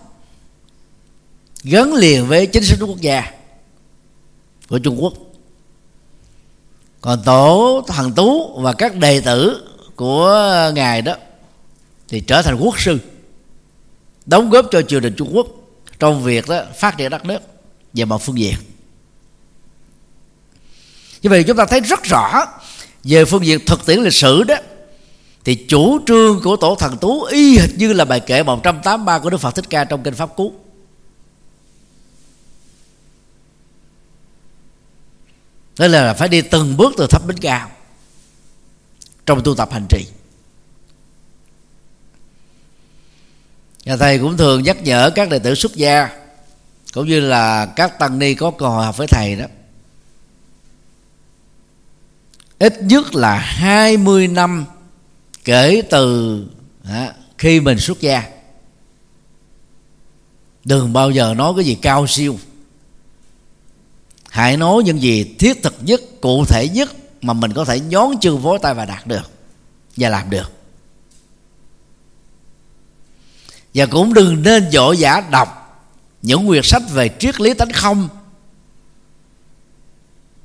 gắn liền với chính sách quốc gia của Trung Quốc. Còn tổ thần tú và các đệ tử của ngài đó thì trở thành quốc sư, đóng góp cho triều đình Trung Quốc trong việc đó phát triển đất nước về mọi phương diện. Như vậy chúng ta thấy rất rõ về phương diện thực tiễn lịch sử đó, thì chủ trương của tổ thần tú y hệt như là bài kệ 183 của Đức Phật Thích Ca trong kinh Pháp Cú. Nên là phải đi từng bước từ thấp đến cao Trong tu tập hành trì. Nhà thầy cũng thường nhắc nhở các đệ tử xuất gia, Cũng như là các tăng ni có cơ hội học với thầy đó. Ít nhất là 20 năm kể từ khi mình xuất gia. Đừng bao giờ nói cái gì cao siêu hãy nói những gì thiết thực nhất, cụ thể nhất mà mình có thể nhón chân vối tay và đạt được và làm được. Và cũng đừng nên dỗ giả đọc những quyển sách về triết lý tánh không.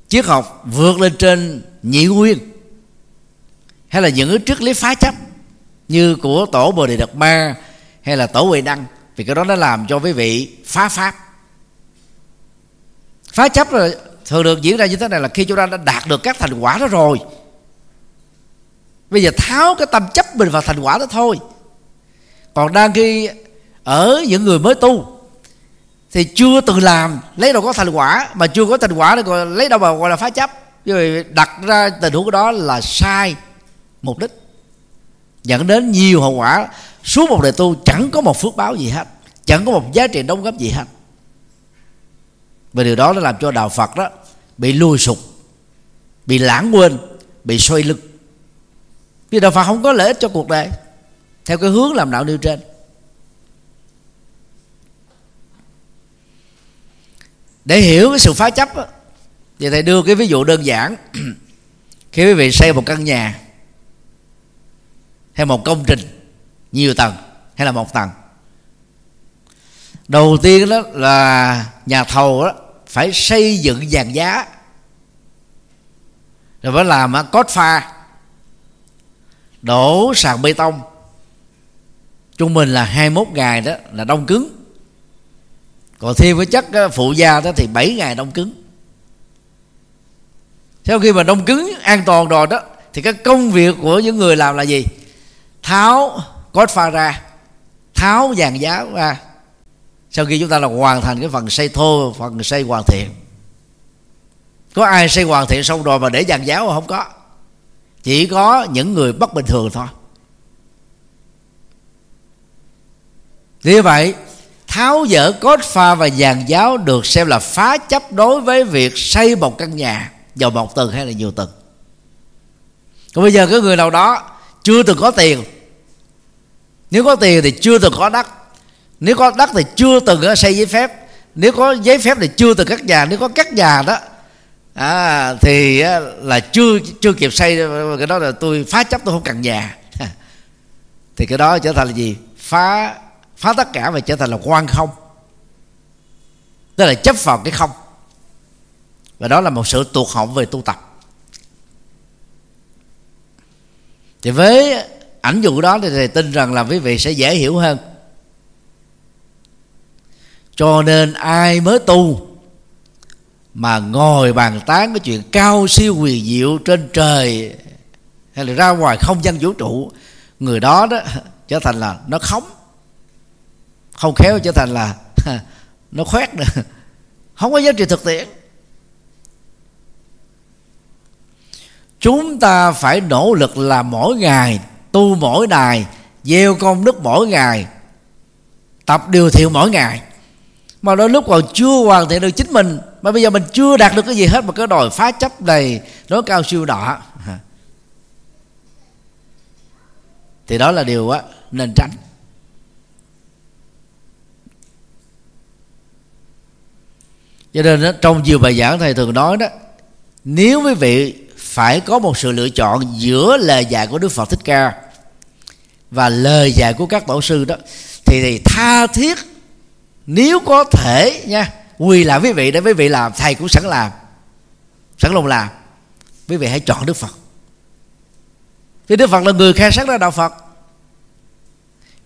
Triết học vượt lên trên nhị nguyên hay là những cái triết lý phá chấp như của tổ bồ đề đạt ma hay là tổ huệ đăng vì cái đó nó làm cho quý vị phá pháp phá chấp là thường được diễn ra như thế này là khi chúng ta đã đạt được các thành quả đó rồi. Bây giờ tháo cái tâm chấp mình vào thành quả đó thôi. Còn đang khi ở những người mới tu, thì chưa từng làm, lấy đâu có thành quả, mà chưa có thành quả thì còn lấy đâu mà gọi là phá chấp. Rồi đặt ra tình huống đó là sai mục đích, dẫn đến nhiều hậu quả. Suốt một đời tu chẳng có một phước báo gì hết, chẳng có một giá trị đóng góp gì hết và điều đó nó làm cho đạo phật đó bị lùi sụp, bị lãng quên, bị xoay lực. vì đạo phật không có lợi ích cho cuộc đời, theo cái hướng làm đạo nêu trên để hiểu cái sự phá chấp thì thầy đưa cái ví dụ đơn giản, khi quý vị xây một căn nhà, hay một công trình, nhiều tầng, hay là một tầng đầu tiên đó là nhà thầu đó phải xây dựng dàn giá. Rồi phải làm cốt pha, đổ sàn bê tông. Trung bình là 21 ngày đó là đông cứng. Còn thêm với chất ờ, phụ gia đó thì 7 ngày đông cứng. Sau khi mà đông cứng, an toàn rồi đó, thì cái công việc của những người làm là gì? Tháo cốt pha ra, tháo vàng giáo ra sau khi chúng ta là hoàn thành cái phần xây thô, phần xây hoàn thiện. Có ai xây hoàn thiện xong rồi mà để dàn giáo không có? Chỉ có những người bất bình thường thôi. Như vậy, tháo dỡ cốt pha và dàn giáo được xem là phá chấp đối với việc xây một căn nhà vào một tầng hay là nhiều tầng. Còn bây giờ cái người nào đó chưa từng có tiền. Nếu có tiền thì chưa từng có đất nếu có đất thì chưa từng xây giấy phép. Nếu có giấy phép thì chưa từng cắt nhà. Nếu có cắt nhà đó à, thì là chưa chưa kịp xây. Cái đó là tôi phá chấp tôi không cần nhà. Thì cái đó trở thành là gì? Phá phá tất cả và trở thành là quan không. Tức là chấp vào cái không. Và đó là một sự tuột hậu về tu tập. Thì với ảnh dụ đó thì thầy tin rằng là quý vị sẽ dễ hiểu hơn cho nên ai mới tu mà ngồi bàn tán cái chuyện cao siêu huyền diệu trên trời hay là ra ngoài không gian vũ trụ, người đó đó trở thành là nó khống, không khéo trở thành là nó khoét nữa. Không có giá trị thực tiễn. Chúng ta phải nỗ lực là mỗi ngày tu mỗi ngày, gieo công đức mỗi ngày, tập điều thiện mỗi ngày mà đôi lúc còn chưa hoàn thiện được chính mình. Mà bây giờ mình chưa đạt được cái gì hết mà cứ đòi phá chấp này nói cao siêu đỏ. Thì đó là điều á nên tránh. Cho nên đó, trong nhiều bài giảng thầy thường nói đó nếu quý vị phải có một sự lựa chọn giữa lời dạy của đức phật thích ca và lời dạy của các tổ sư đó thì, thì tha thiết nếu có thể nha, quỳ lại quý vị để quý vị làm, thầy cũng sẵn làm, sẵn lòng làm. Quý vị hãy chọn đức phật. Vì đức phật là người khai sáng ra đạo phật.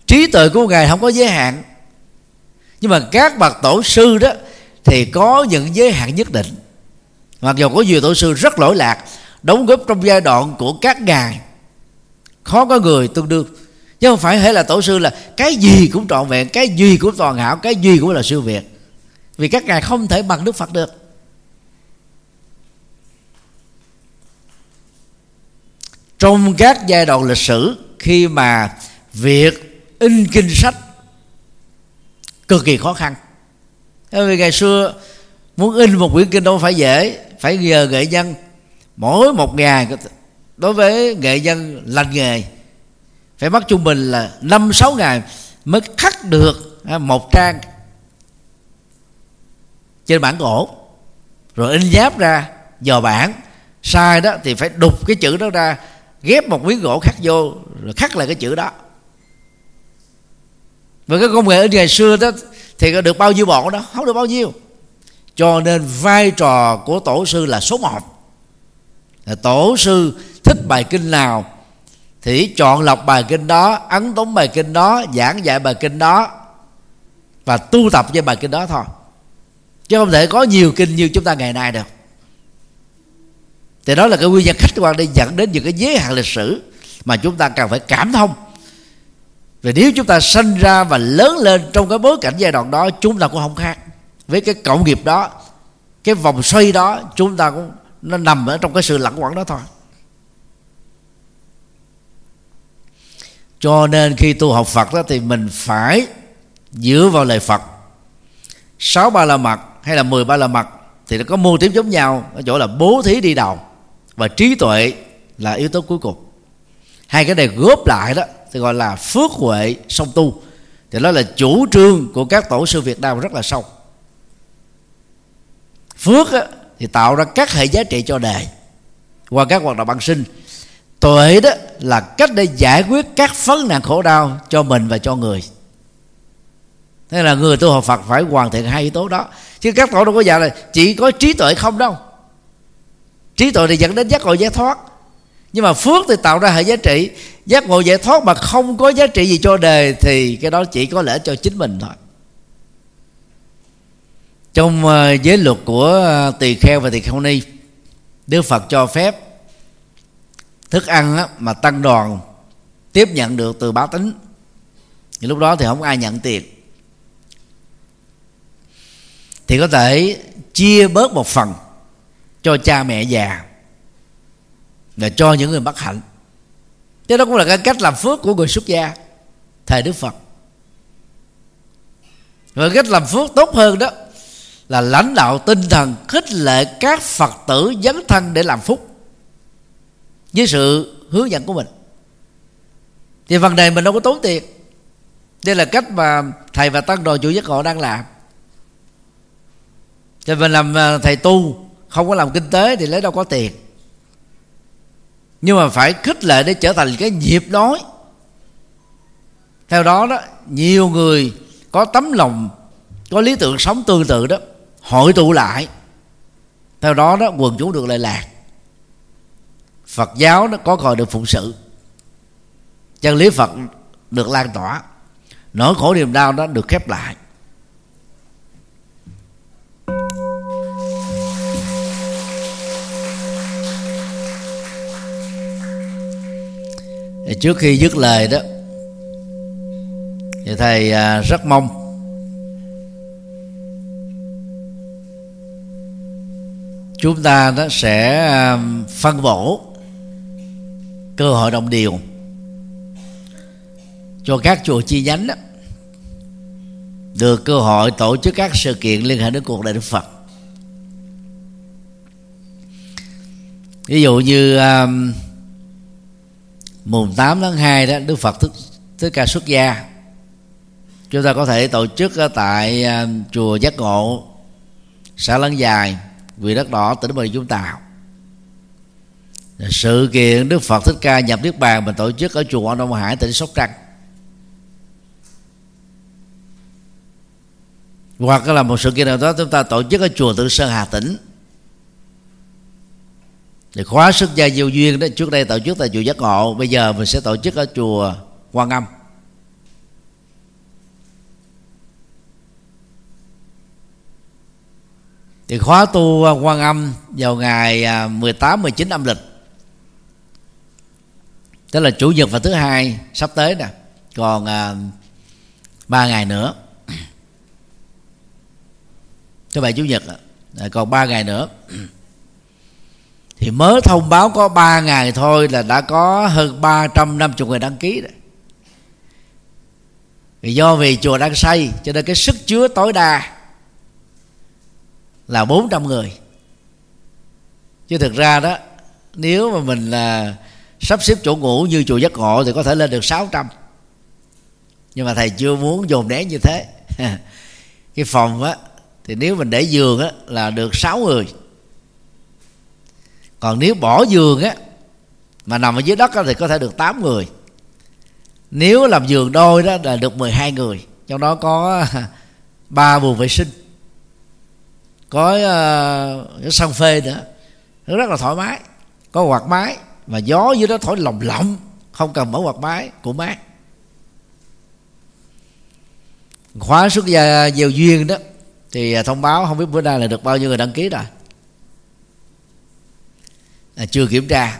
Trí tuệ của ngài không có giới hạn. Nhưng mà các bậc tổ sư đó thì có những giới hạn nhất định. Mặc dù có nhiều tổ sư rất lỗi lạc, đóng góp trong giai đoạn của các ngài, khó có người tương đương chứ không phải hễ là tổ sư là cái gì cũng trọn vẹn, cái gì cũng toàn hảo, cái gì cũng là siêu việt. Vì các ngài không thể bằng đức phật được. Trong các giai đoạn lịch sử, khi mà việc in kinh sách cực kỳ khó khăn. Bởi vì ngày xưa muốn in một quyển kinh đâu phải dễ, phải nhờ nghệ nhân. Mỗi một ngày đối với nghệ nhân lành nghề phải mất trung bình là năm, sáu ngày mới khắc được một trang trên bản gỗ rồi in giáp ra, dò bản sai đó thì phải đục cái chữ đó ra, ghép một miếng gỗ khắc vô, rồi khắc lại cái chữ đó. Và cái công nghệ in ngày xưa đó thì có được bao nhiêu bọn đó? Không được bao nhiêu. Cho nên vai trò của tổ sư là số một. Tổ sư thích bài kinh nào thì chọn lọc bài kinh đó, ấn tống bài kinh đó, giảng dạy bài kinh đó và tu tập với bài kinh đó thôi. Chứ không thể có nhiều kinh như chúng ta ngày nay được. Thì đó là cái nguyên nhân khách quan để dẫn đến những cái giới hạn lịch sử mà chúng ta cần phải cảm thông. Và nếu chúng ta sinh ra và lớn lên trong cái bối cảnh giai đoạn đó, chúng ta cũng không khác. Với cái cộng nghiệp đó, cái vòng xoay đó, chúng ta cũng nó nằm ở trong cái sự lẳng quẩn đó thôi. Cho nên khi tu học Phật đó thì mình phải dựa vào lời Phật. Sáu ba la mật hay là mười ba la mật thì nó có mô tiếp giống nhau ở chỗ là bố thí đi đầu và trí tuệ là yếu tố cuối cùng. Hai cái này góp lại đó thì gọi là phước huệ song tu. Thì đó là chủ trương của các tổ sư Việt Nam rất là sâu. Phước á, thì tạo ra các hệ giá trị cho đời qua các hoạt động bằng sinh tuệ đó là cách để giải quyết các vấn nạn khổ đau cho mình và cho người. Thế là người tu học Phật phải hoàn thiện hai yếu tố đó. Chứ các tổ đâu có dạy là chỉ có trí tuệ không đâu. Trí tuệ thì dẫn đến giác ngộ giải thoát. Nhưng mà phước thì tạo ra hệ giá trị. Giác ngộ giải thoát mà không có giá trị gì cho đời thì cái đó chỉ có lẽ cho chính mình thôi. Trong ờ, giới luật của ờ, tỳ kheo và tỳ kheo ni, đức phật cho phép thức ăn mà tăng đoàn, tiếp nhận được từ bá tính. Thì lúc đó thì không ai nhận tiền. Thì có thể chia bớt một phần cho cha mẹ già và cho những người bất hạnh. Thế đó cũng là cái cách làm phước của người xuất gia, thầy đức phật. Và cách làm phước tốt hơn đó là lãnh đạo tinh thần khích lệ các phật tử dấn thân để làm phúc với sự hướng dẫn của mình. Thì phần này mình đâu có tốn tiền. Đây là cách mà thầy và tăng đồ chủ giác ngộ đang làm. Cho mình làm à, thầy tu, không có làm kinh tế thì lấy đâu có tiền. Nhưng mà phải khích lệ để trở thành cái nhịp nói. Theo đó đó, nhiều người có tấm lòng, có lý tưởng sống tương tự đó hội tụ lại. Theo đó đó, quần chúng được lệ lạc phật giáo nó có còn được phụng sự. Chân lý phật được lan tỏa. Nỗi khổ niềm đau đó được khép lại. Trước khi dứt lời đó, thì thầy à, rất mong chúng ta đó sẽ à, phân bổ cơ hội đồng điều cho các chùa chi nhánh đó, được cơ hội tổ chức các sự kiện liên hệ đến cuộc đời Đức Phật. Ví dụ như um, mùng 8 tháng 2 đó Đức Phật thức Thích Ca xuất gia. Chúng ta có thể tổ chức tại uh, chùa Giác Ngộ xã Lân Dài vì đất đỏ tỉnh Bà Rịa Vũng Tàu sự kiện Đức Phật Thích Ca nhập Niết Bàn mình tổ chức ở chùa Quảng Đông Hải, tỉnh Sóc Trăng. Hoặc là một sự kiện nào đó chúng ta tổ chức ở chùa Tự Sơn Hà Tĩnh. Thì khóa xuất gia vô duyên đó, trước đây tổ chức tại chùa Giác Ngộ, bây giờ mình sẽ tổ chức ở chùa Quan Âm thì khóa tu quan âm vào ngày à, 18 19 âm lịch tức là chủ nhật và thứ hai sắp tới nè. Còn à, ba ngày nữa. Thứ bảy chủ nhật à, còn ba ngày nữa. Thì mới thông báo có 3 ngày thôi là đã có hơn 350 người đăng ký rồi. Vì do vì chùa đang xây cho nên cái sức chứa tối đa là 400 người. Chứ thực ra đó nếu mà mình là sắp xếp chỗ ngủ như chùa giác ngộ thì có thể lên được 600 nhưng mà thầy chưa muốn dồn nén như thế. Cái phòng á thì nếu mình để giường á là được 6 người. Còn nếu bỏ giường á mà nằm ở dưới đất á, thì có thể được 8 người. Nếu làm giường đôi đó là được 12 người. Trong đó có ba buồng vệ sinh. Có uh, cái sân phê nữa. Nó rất là thoải mái. Có quạt máy và gió dưới đó thổi lồng lộng không cần mở quạt máy cũng mát khóa xuất gia gieo duyên đó thì à, thông báo không biết bữa nay là được bao nhiêu người đăng ký rồi. À, chưa kiểm tra.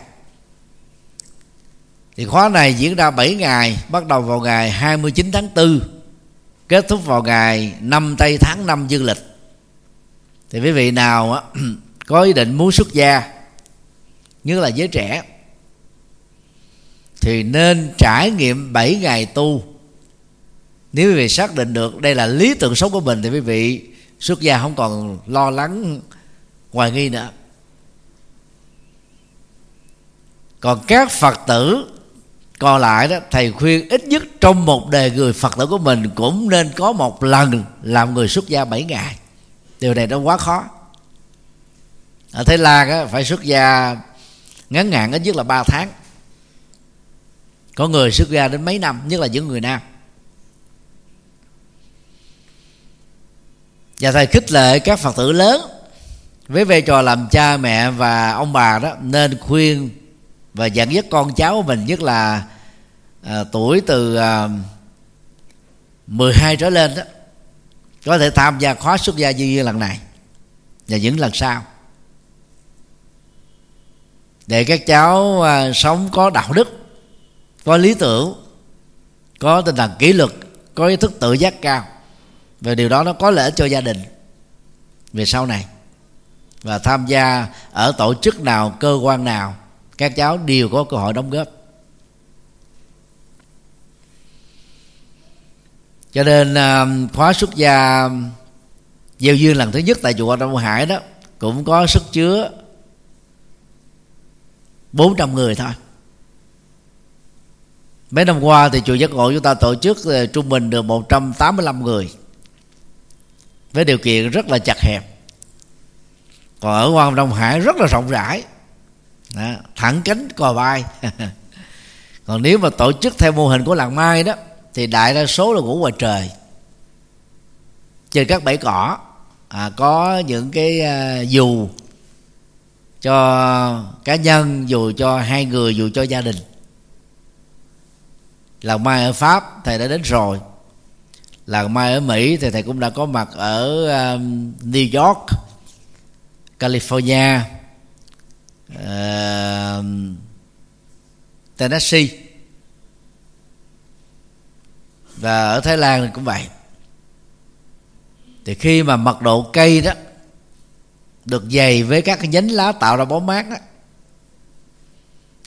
Thì khóa này diễn ra 7 ngày bắt đầu vào ngày 29 tháng 4 kết thúc vào ngày 5 tây tháng 5 dương lịch. Thì quý vị nào á, có ý định muốn xuất gia như là giới trẻ thì nên trải nghiệm 7 ngày tu. Nếu quý vị xác định được đây là lý tưởng sống của mình thì quý vị xuất gia không còn lo lắng hoài nghi nữa. Còn các phật tử còn lại đó thầy khuyên ít nhất trong một đời người phật tử của mình cũng nên có một lần làm người xuất gia 7 ngày. Điều này nó quá khó. Ở thái lan á, phải xuất gia ngắn hạn ít nhất là 3 tháng có người xuất gia đến mấy năm nhất là những người nam. Và thầy khích lệ các phật tử lớn với vai trò làm cha mẹ và ông bà đó nên khuyên và dẫn dắt con cháu của mình nhất là à, tuổi từ à, 12 trở lên đó có thể tham gia khóa xuất gia như lần này và những lần sau. Để các cháu à, sống có đạo đức có lý tưởng, có tinh thần kỷ luật, có ý thức tự giác cao. Và điều đó nó có lợi cho gia đình. Về sau này, và tham gia ở tổ chức nào, cơ quan nào, các cháu đều có cơ hội đóng góp. Cho nên à, khóa xuất gia gieo duyên lần thứ nhất tại chùa Đông Hải đó, cũng có sức chứa 400 người thôi mấy năm qua thì chùa giác ngộ chúng ta tổ chức ờ, trung bình được 185 người. Với điều kiện rất là chặt hẹp. Còn ở quan đông hải rất là rộng rãi. Đó, thẳng cánh cò bay còn nếu mà tổ chức theo mô hình của làng mai đó thì đại đa số là ngủ ngoài trời. Trên các bãi cỏ à, có những cái à, dù cho cá nhân dù cho hai người dù cho gia đình làng mai ở pháp thầy đã đến rồi. Làng mai ở mỹ thì thầy cũng đã có mặt ở um, new york california uh, tennessee. Và ở thái lan thì cũng vậy. Thì khi mà mật độ cây đó được dày với các cái nhánh lá tạo ra bóng mát đó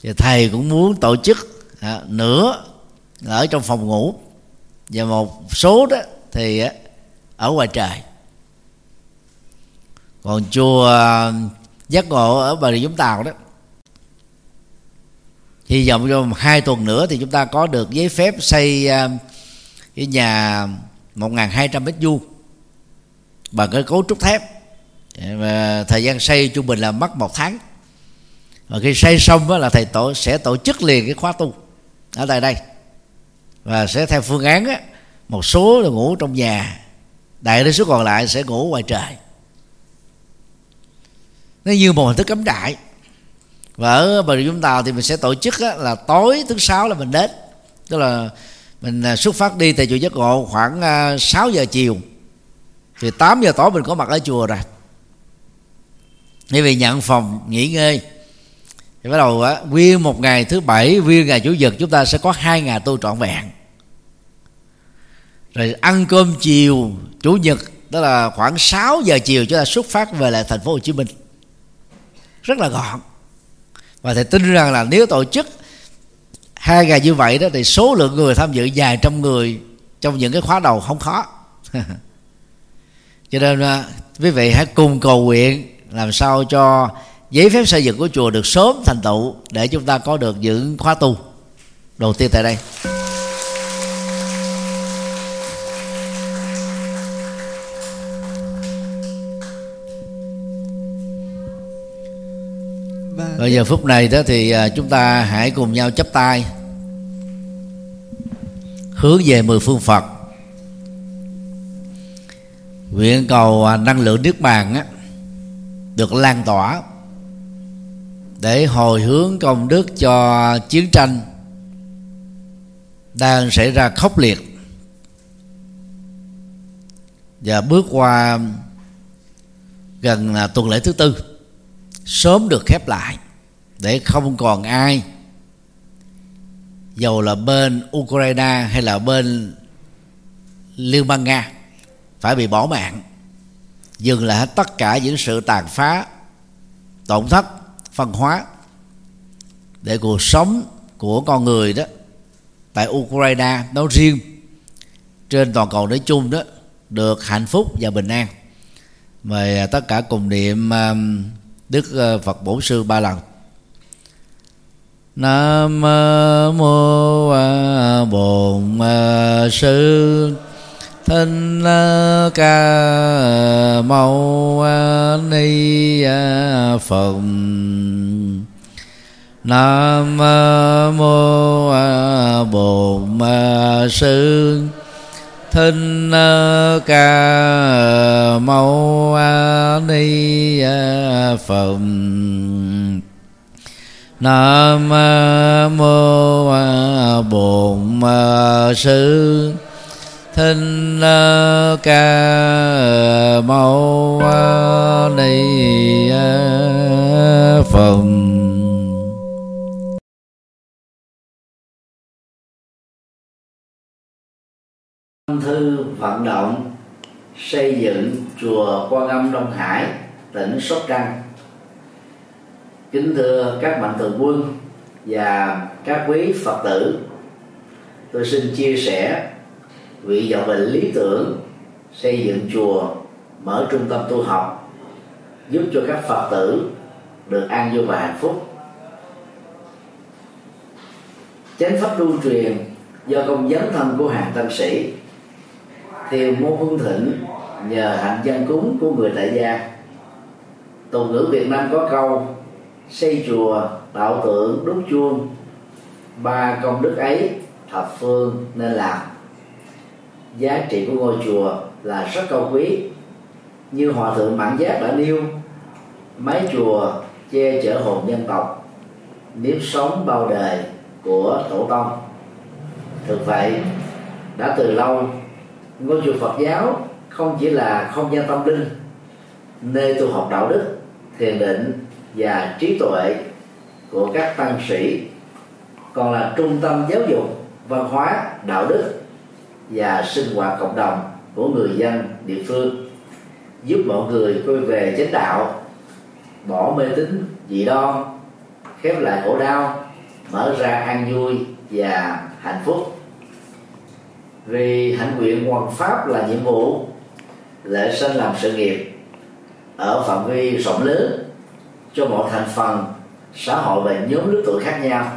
thì thầy cũng muốn tổ chức à, nửa ở trong phòng ngủ. Và một số đó thì ở ngoài trời. Còn chùa à, giác ngộ ở bà rịa vũng tàu đó, hy vọng trong hai tuần nữa thì chúng ta có được giấy phép xây à, cái nhà 1.200 mét vuông bằng cái cấu trúc thép. Và thời gian xây trung bình là mất một tháng. Và khi xây xong đó là thầy tổ sẽ tổ chức liền cái khóa tu ở tại đây và sẽ theo phương án á, một số là ngủ trong nhà đại đa số còn lại sẽ ngủ ngoài trời. Nó như một hình thức cấm trại. Và ở bà rịa vũng tàu thì mình sẽ tổ chức á, là tối thứ sáu là mình đến. Tức là mình à, xuất phát đi từ chùa giác ngộ khoảng à, 6 giờ chiều. Thì 8 giờ tối mình có mặt ở chùa rồi. Để vì nhận phòng nghỉ ngơi thì bắt đầu á, nguyên một ngày thứ bảy, nguyên ngày chủ nhật, chúng ta sẽ có hai ngày tu trọn vẹn. Rồi ăn cơm chiều, chủ nhật đó là khoảng 6 giờ chiều, chúng ta xuất phát về lại thành phố Hồ Chí Minh. Rất là gọn. Và thầy tin rằng là nếu tổ chức hai ngày như vậy đó, thì số lượng người tham dự vài trăm người trong những cái khóa đầu không khó. Cho nên à, quý vị hãy cùng cầu nguyện làm sao cho giấy phép xây dựng của chùa được sớm thành tựu để chúng ta có được những khóa tu. Đầu tiên tại đây. Bây giờ phút này đó thì à, chúng ta hãy cùng nhau chắp tay. Hướng về mười phương Phật. Nguyện cầu à, năng lượng nước bàn á, được lan tỏa để hồi hướng công đức cho chiến tranh đang xảy ra khốc liệt. Và bước qua gần là tuần lễ thứ tư, sớm được khép lại để không còn ai, dầu là bên Ukraine hay là bên Liên bang Nga, phải bị bỏ mạng, dừng lại tất cả những sự tàn phá, tổn thất văn hóa để cuộc sống của con người đó tại Ukraine nói riêng, trên toàn cầu nói chung đó, được hạnh phúc và bình an. Mời à, tất cả cùng niệm à, đức à, Phật Bổn Sư ba lần. Nam mô Bổn Sư thinh Ca Mâu Ni Phật Nam mô Bổn Sư. Thinh Ca Mâu Ni Phật Nam mô Bổn Sư thinh Ca Mâu Ni Phật thư vận động xây dựng chùa Quan Âm Đông Hải, tỉnh Sóc Trăng. Kính thưa các mạnh thường quân và các quý Phật tử, tôi xin chia sẻ vị vọng về lý tưởng xây dựng chùa, mở trung tâm tu học, giúp cho các Phật tử được an vui và hạnh phúc. Chánh pháp lưu truyền do công dấn thân của hàng tăng sĩ thiền môn hương thịnh nhờ hạnh dân cúng của người tại gia. Tục ngữ việt nam có câu xây chùa tạo tượng đúc chuông. Ba công đức ấy thập phương nên làm giá trị của ngôi chùa là rất cao quý. Như hòa thượng mãn giác đã nêu mái chùa che chở hồn dân tộc, nếp sống bao đời của tổ tông. Thực vậy, đã từ lâu, ngôi chùa Phật giáo không chỉ là không gian tâm linh, nơi tu học đạo đức, thiền định và trí tuệ của các tăng sĩ, còn là trung tâm giáo dục, văn hóa, đạo đức và sinh hoạt cộng đồng của người dân địa phương. Giúp mọi người quay về chánh đạo, bỏ mê tín dị đoan, khép lại khổ đau, mở ra an vui và hạnh phúc. Vì hạnh nguyện hoàn pháp là nhiệm vụ, lễ sinh làm sự nghiệp, ở phạm vi rộng lớn, cho mọi thành phần, xã hội và nhóm lứa tuổi khác nhau.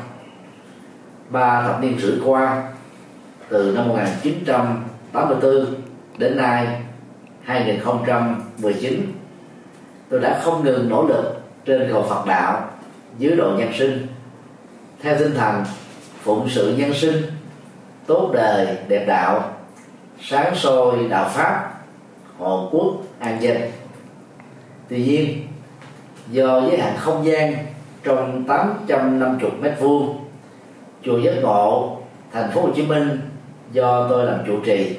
Ba thập niên rưỡi qua từ năm 1984 đến nay 2019 tôi đã không ngừng nỗ lực trên cầu Phật đạo, dưới độ nhân sinh. Theo tinh thần phụng sự nhân sinh, tốt đời, đẹp đạo, sáng soi đạo pháp, hộ quốc an dân. Tuy nhiên, do giới hạn không gian trong 850 mét vuông, chùa giác ngộ, thành phố Hồ Chí Minh do tôi làm chủ trì.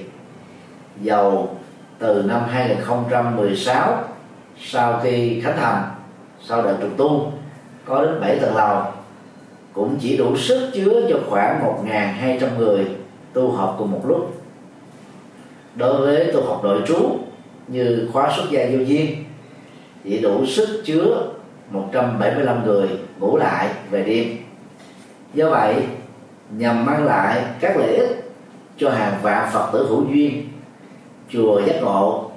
Giàu từ năm 2016 sau khi khánh thành, sau đợt trùng tu, có đến 7 tầng lầu. Cũng chỉ đủ sức chứa cho khoảng 1.200 người tu học cùng một lúc. Đối với tu học nội trú như khóa xuất gia vô duyên chỉ đủ sức chứa 175 người ngủ lại về đêm. Do vậy, nhằm mang lại các lợi ích cho hàng vạn phật tử hữu duyên. Chùa giác ngộ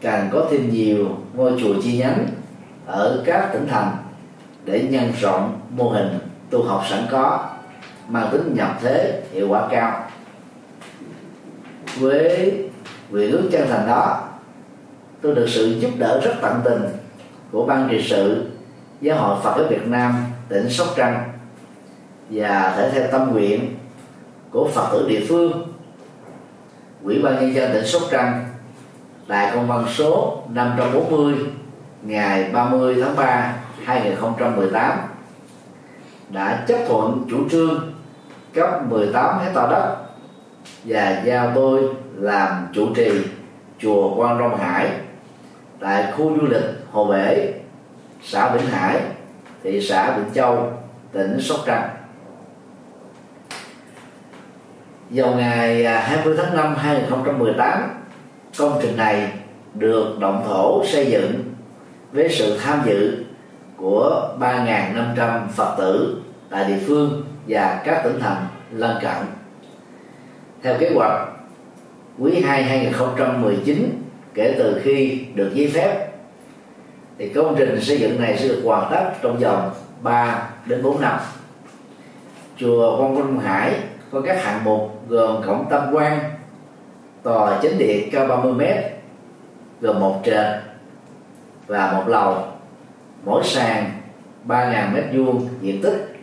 càng có thêm nhiều ngôi chùa chi nhánh ở các tỉnh thành để nhân rộng mô hình tu học sẵn có, mang tính nhập thế, hiệu quả cao. Với vị hướng chân thành đó, tôi được sự giúp đỡ rất tận tình của ban trị sự, giáo hội Phật giáo Việt Nam, tỉnh Sóc Trăng và thể theo tâm nguyện của Phật tử địa phương. Ủy ban nhân dân tỉnh Sóc Trăng tại công văn số 540 ngày 30 tháng 3 2018 đã chấp thuận chủ trương cấp 18 hecta đất và giao tôi làm chủ trì chùa Quan Long Hải tại khu du lịch Hồ Bể, xã Vĩnh Hải, thị xã Vĩnh Châu, tỉnh Sóc Trăng vào ngày à, 20 tháng 5 2018 công trình này được động thổ xây dựng với sự tham dự của 3.500 Phật tử tại địa phương và các tỉnh thành lân cận. Theo kế hoạch, quý 2 2019 kể từ khi được giấy phép thì công trình xây dựng này sẽ được hoàn tất trong vòng 3 đến 4 năm. Chùa Quan Quân Hải có các hạng mục gồm cổng tam quan, tòa chính điện cao 30 m gồm một trệt và một lầu. Mỗi sàn 3.000 mét vuông diện tích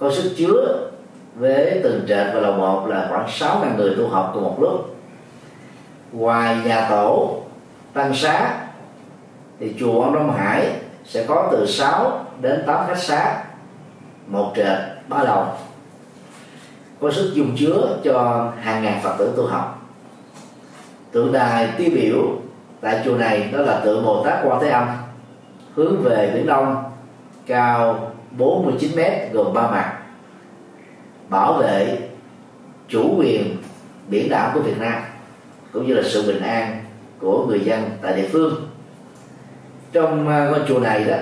có sức chứa với từng trệt và lầu một là khoảng 6.000 người tu học cùng một lúc. Ngoài nhà tổ tăng xá thì chùa ông Đông Hải sẽ có từ 6 đến 8 khách xá một trệt ba lầu có sức dung chứa cho hàng ngàn phật tử tu học. Tượng đài tiêu biểu tại chùa này, đó là tượng Bồ Tát Quan Thế Âm, hướng về biển Đông, cao 49 mét, gồm ba mặt, bảo vệ chủ quyền biển đảo của Việt Nam, cũng như là sự bình an của người dân tại địa phương. Trong à, ngôi chùa này đó,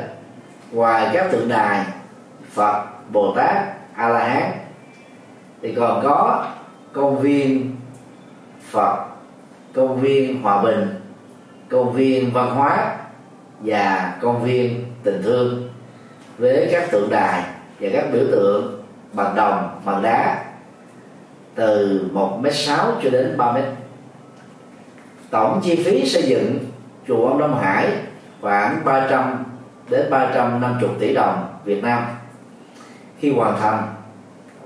ngoài các tượng đài Phật, Bồ Tát, A La Hán thì còn có công viên Phật, công viên Hòa Bình, công viên văn hóa và công viên tình thương với các tượng đài và các biểu tượng bằng đồng, bằng đá từ 1 m sáu cho đến 3 m tổng chi phí xây dựng chùa ông Đông Hải khoảng 300 đến 350 tỷ đồng Việt Nam khi hoàn thành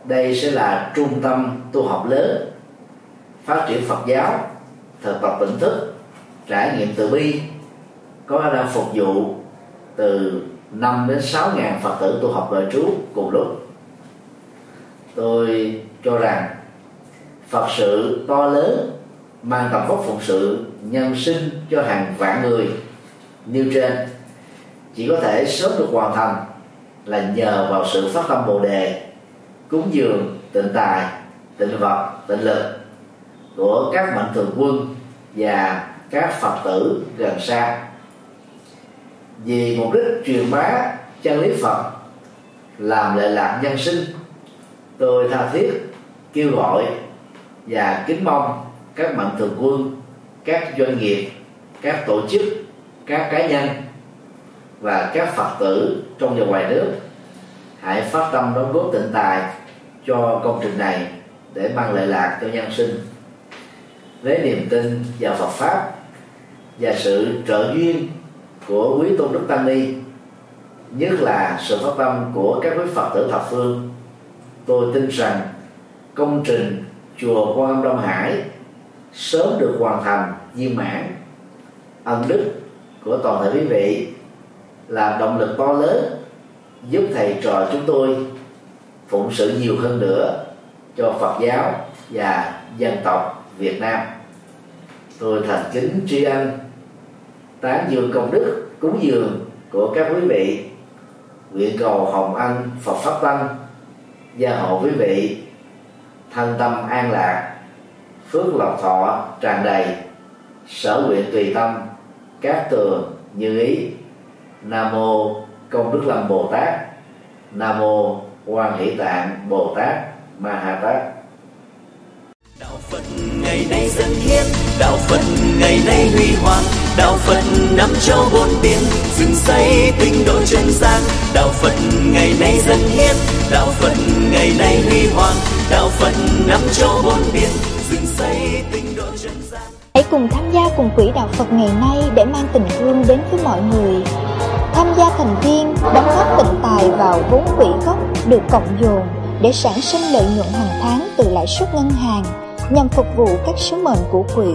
đây sẽ là trung tâm tu học lớn, phát triển Phật giáo, thực tập tỉnh thức, trải nghiệm từ bi, có khả năng phục vụ từ 5 đến 6 ngàn Phật tử tu học đời trú cùng lúc. Tôi cho rằng Phật sự to lớn mang tầm vóc phụng sự nhân sinh cho hàng vạn người như trên, chỉ có thể sớm được hoàn thành là nhờ vào sự phát tâm bồ đề cúng dường tịnh tài tịnh vật tịnh lực của các mạnh thường quân và các phật tử gần xa. Vì mục đích truyền bá chân lý phật, làm lệ lạc nhân sinh, tôi tha thiết, kêu gọi và kính mong các mạnh thường quân, các doanh nghiệp, các tổ chức, các cá nhân và các phật tử trong và ngoài nước hãy phát tâm đóng góp tịnh tài cho công trình này để mang lợi lạc cho nhân sinh. Với niềm tin vào Phật pháp và sự trợ duyên của quý tôn đức tăng ni, nhất là sự phát tâm của các quý phật tử thập phương, tôi tin rằng công trình chùa quan âm đông hải sớm được hoàn thành viên mãn. Ân đức của toàn thể quý vị là động lực to lớn giúp thầy trò chúng tôi phụng sự nhiều hơn nữa cho Phật giáo và dân tộc Việt Nam. Tôi thành kính tri ân tán dương công đức, cúng dường của các quý vị. Nguyện cầu hồng ân Phật pháp tăng gia hộ quý vị. Thân tâm an lạc, phước lộc thọ tràn đầy, sở nguyện tùy tâm, các tường như ý. Nam mô công đức lâm bồ tát. Nam mô quan hỷ tạng bồ tát ma ha tát. Đạo phật ngày nay dân hiến đạo phật ngày nay huy hoàng đạo phật năm châu bốn biển dựng xây tinh độ chân gian. Đạo phật ngày nay dân hiến đạo phật ngày nay huy hoàng đạo phật năm châu bốn biển dựng xây tinh độ chân gian. Hãy cùng tham gia cùng quỹ đạo phật ngày nay để mang tình thương đến với mọi người tham gia thành viên đóng góp tịnh tài vào vốn quỹ gốc được cộng dồn để sản sinh lợi nhuận hàng tháng từ lãi suất ngân hàng nhằm phục vụ các sứ mệnh của quỹ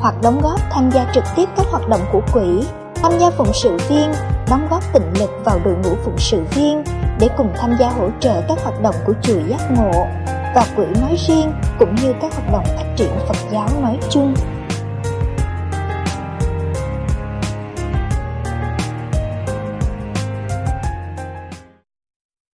hoặc đóng góp tham gia trực tiếp các hoạt động của quỹ, tham gia phụng sự viên, đóng góp tịnh lực vào đội ngũ phụng sự viên để cùng tham gia hỗ trợ các hoạt động của chùa giác ngộ và quỹ nói riêng cũng như các hoạt động phát triển Phật giáo nói chung.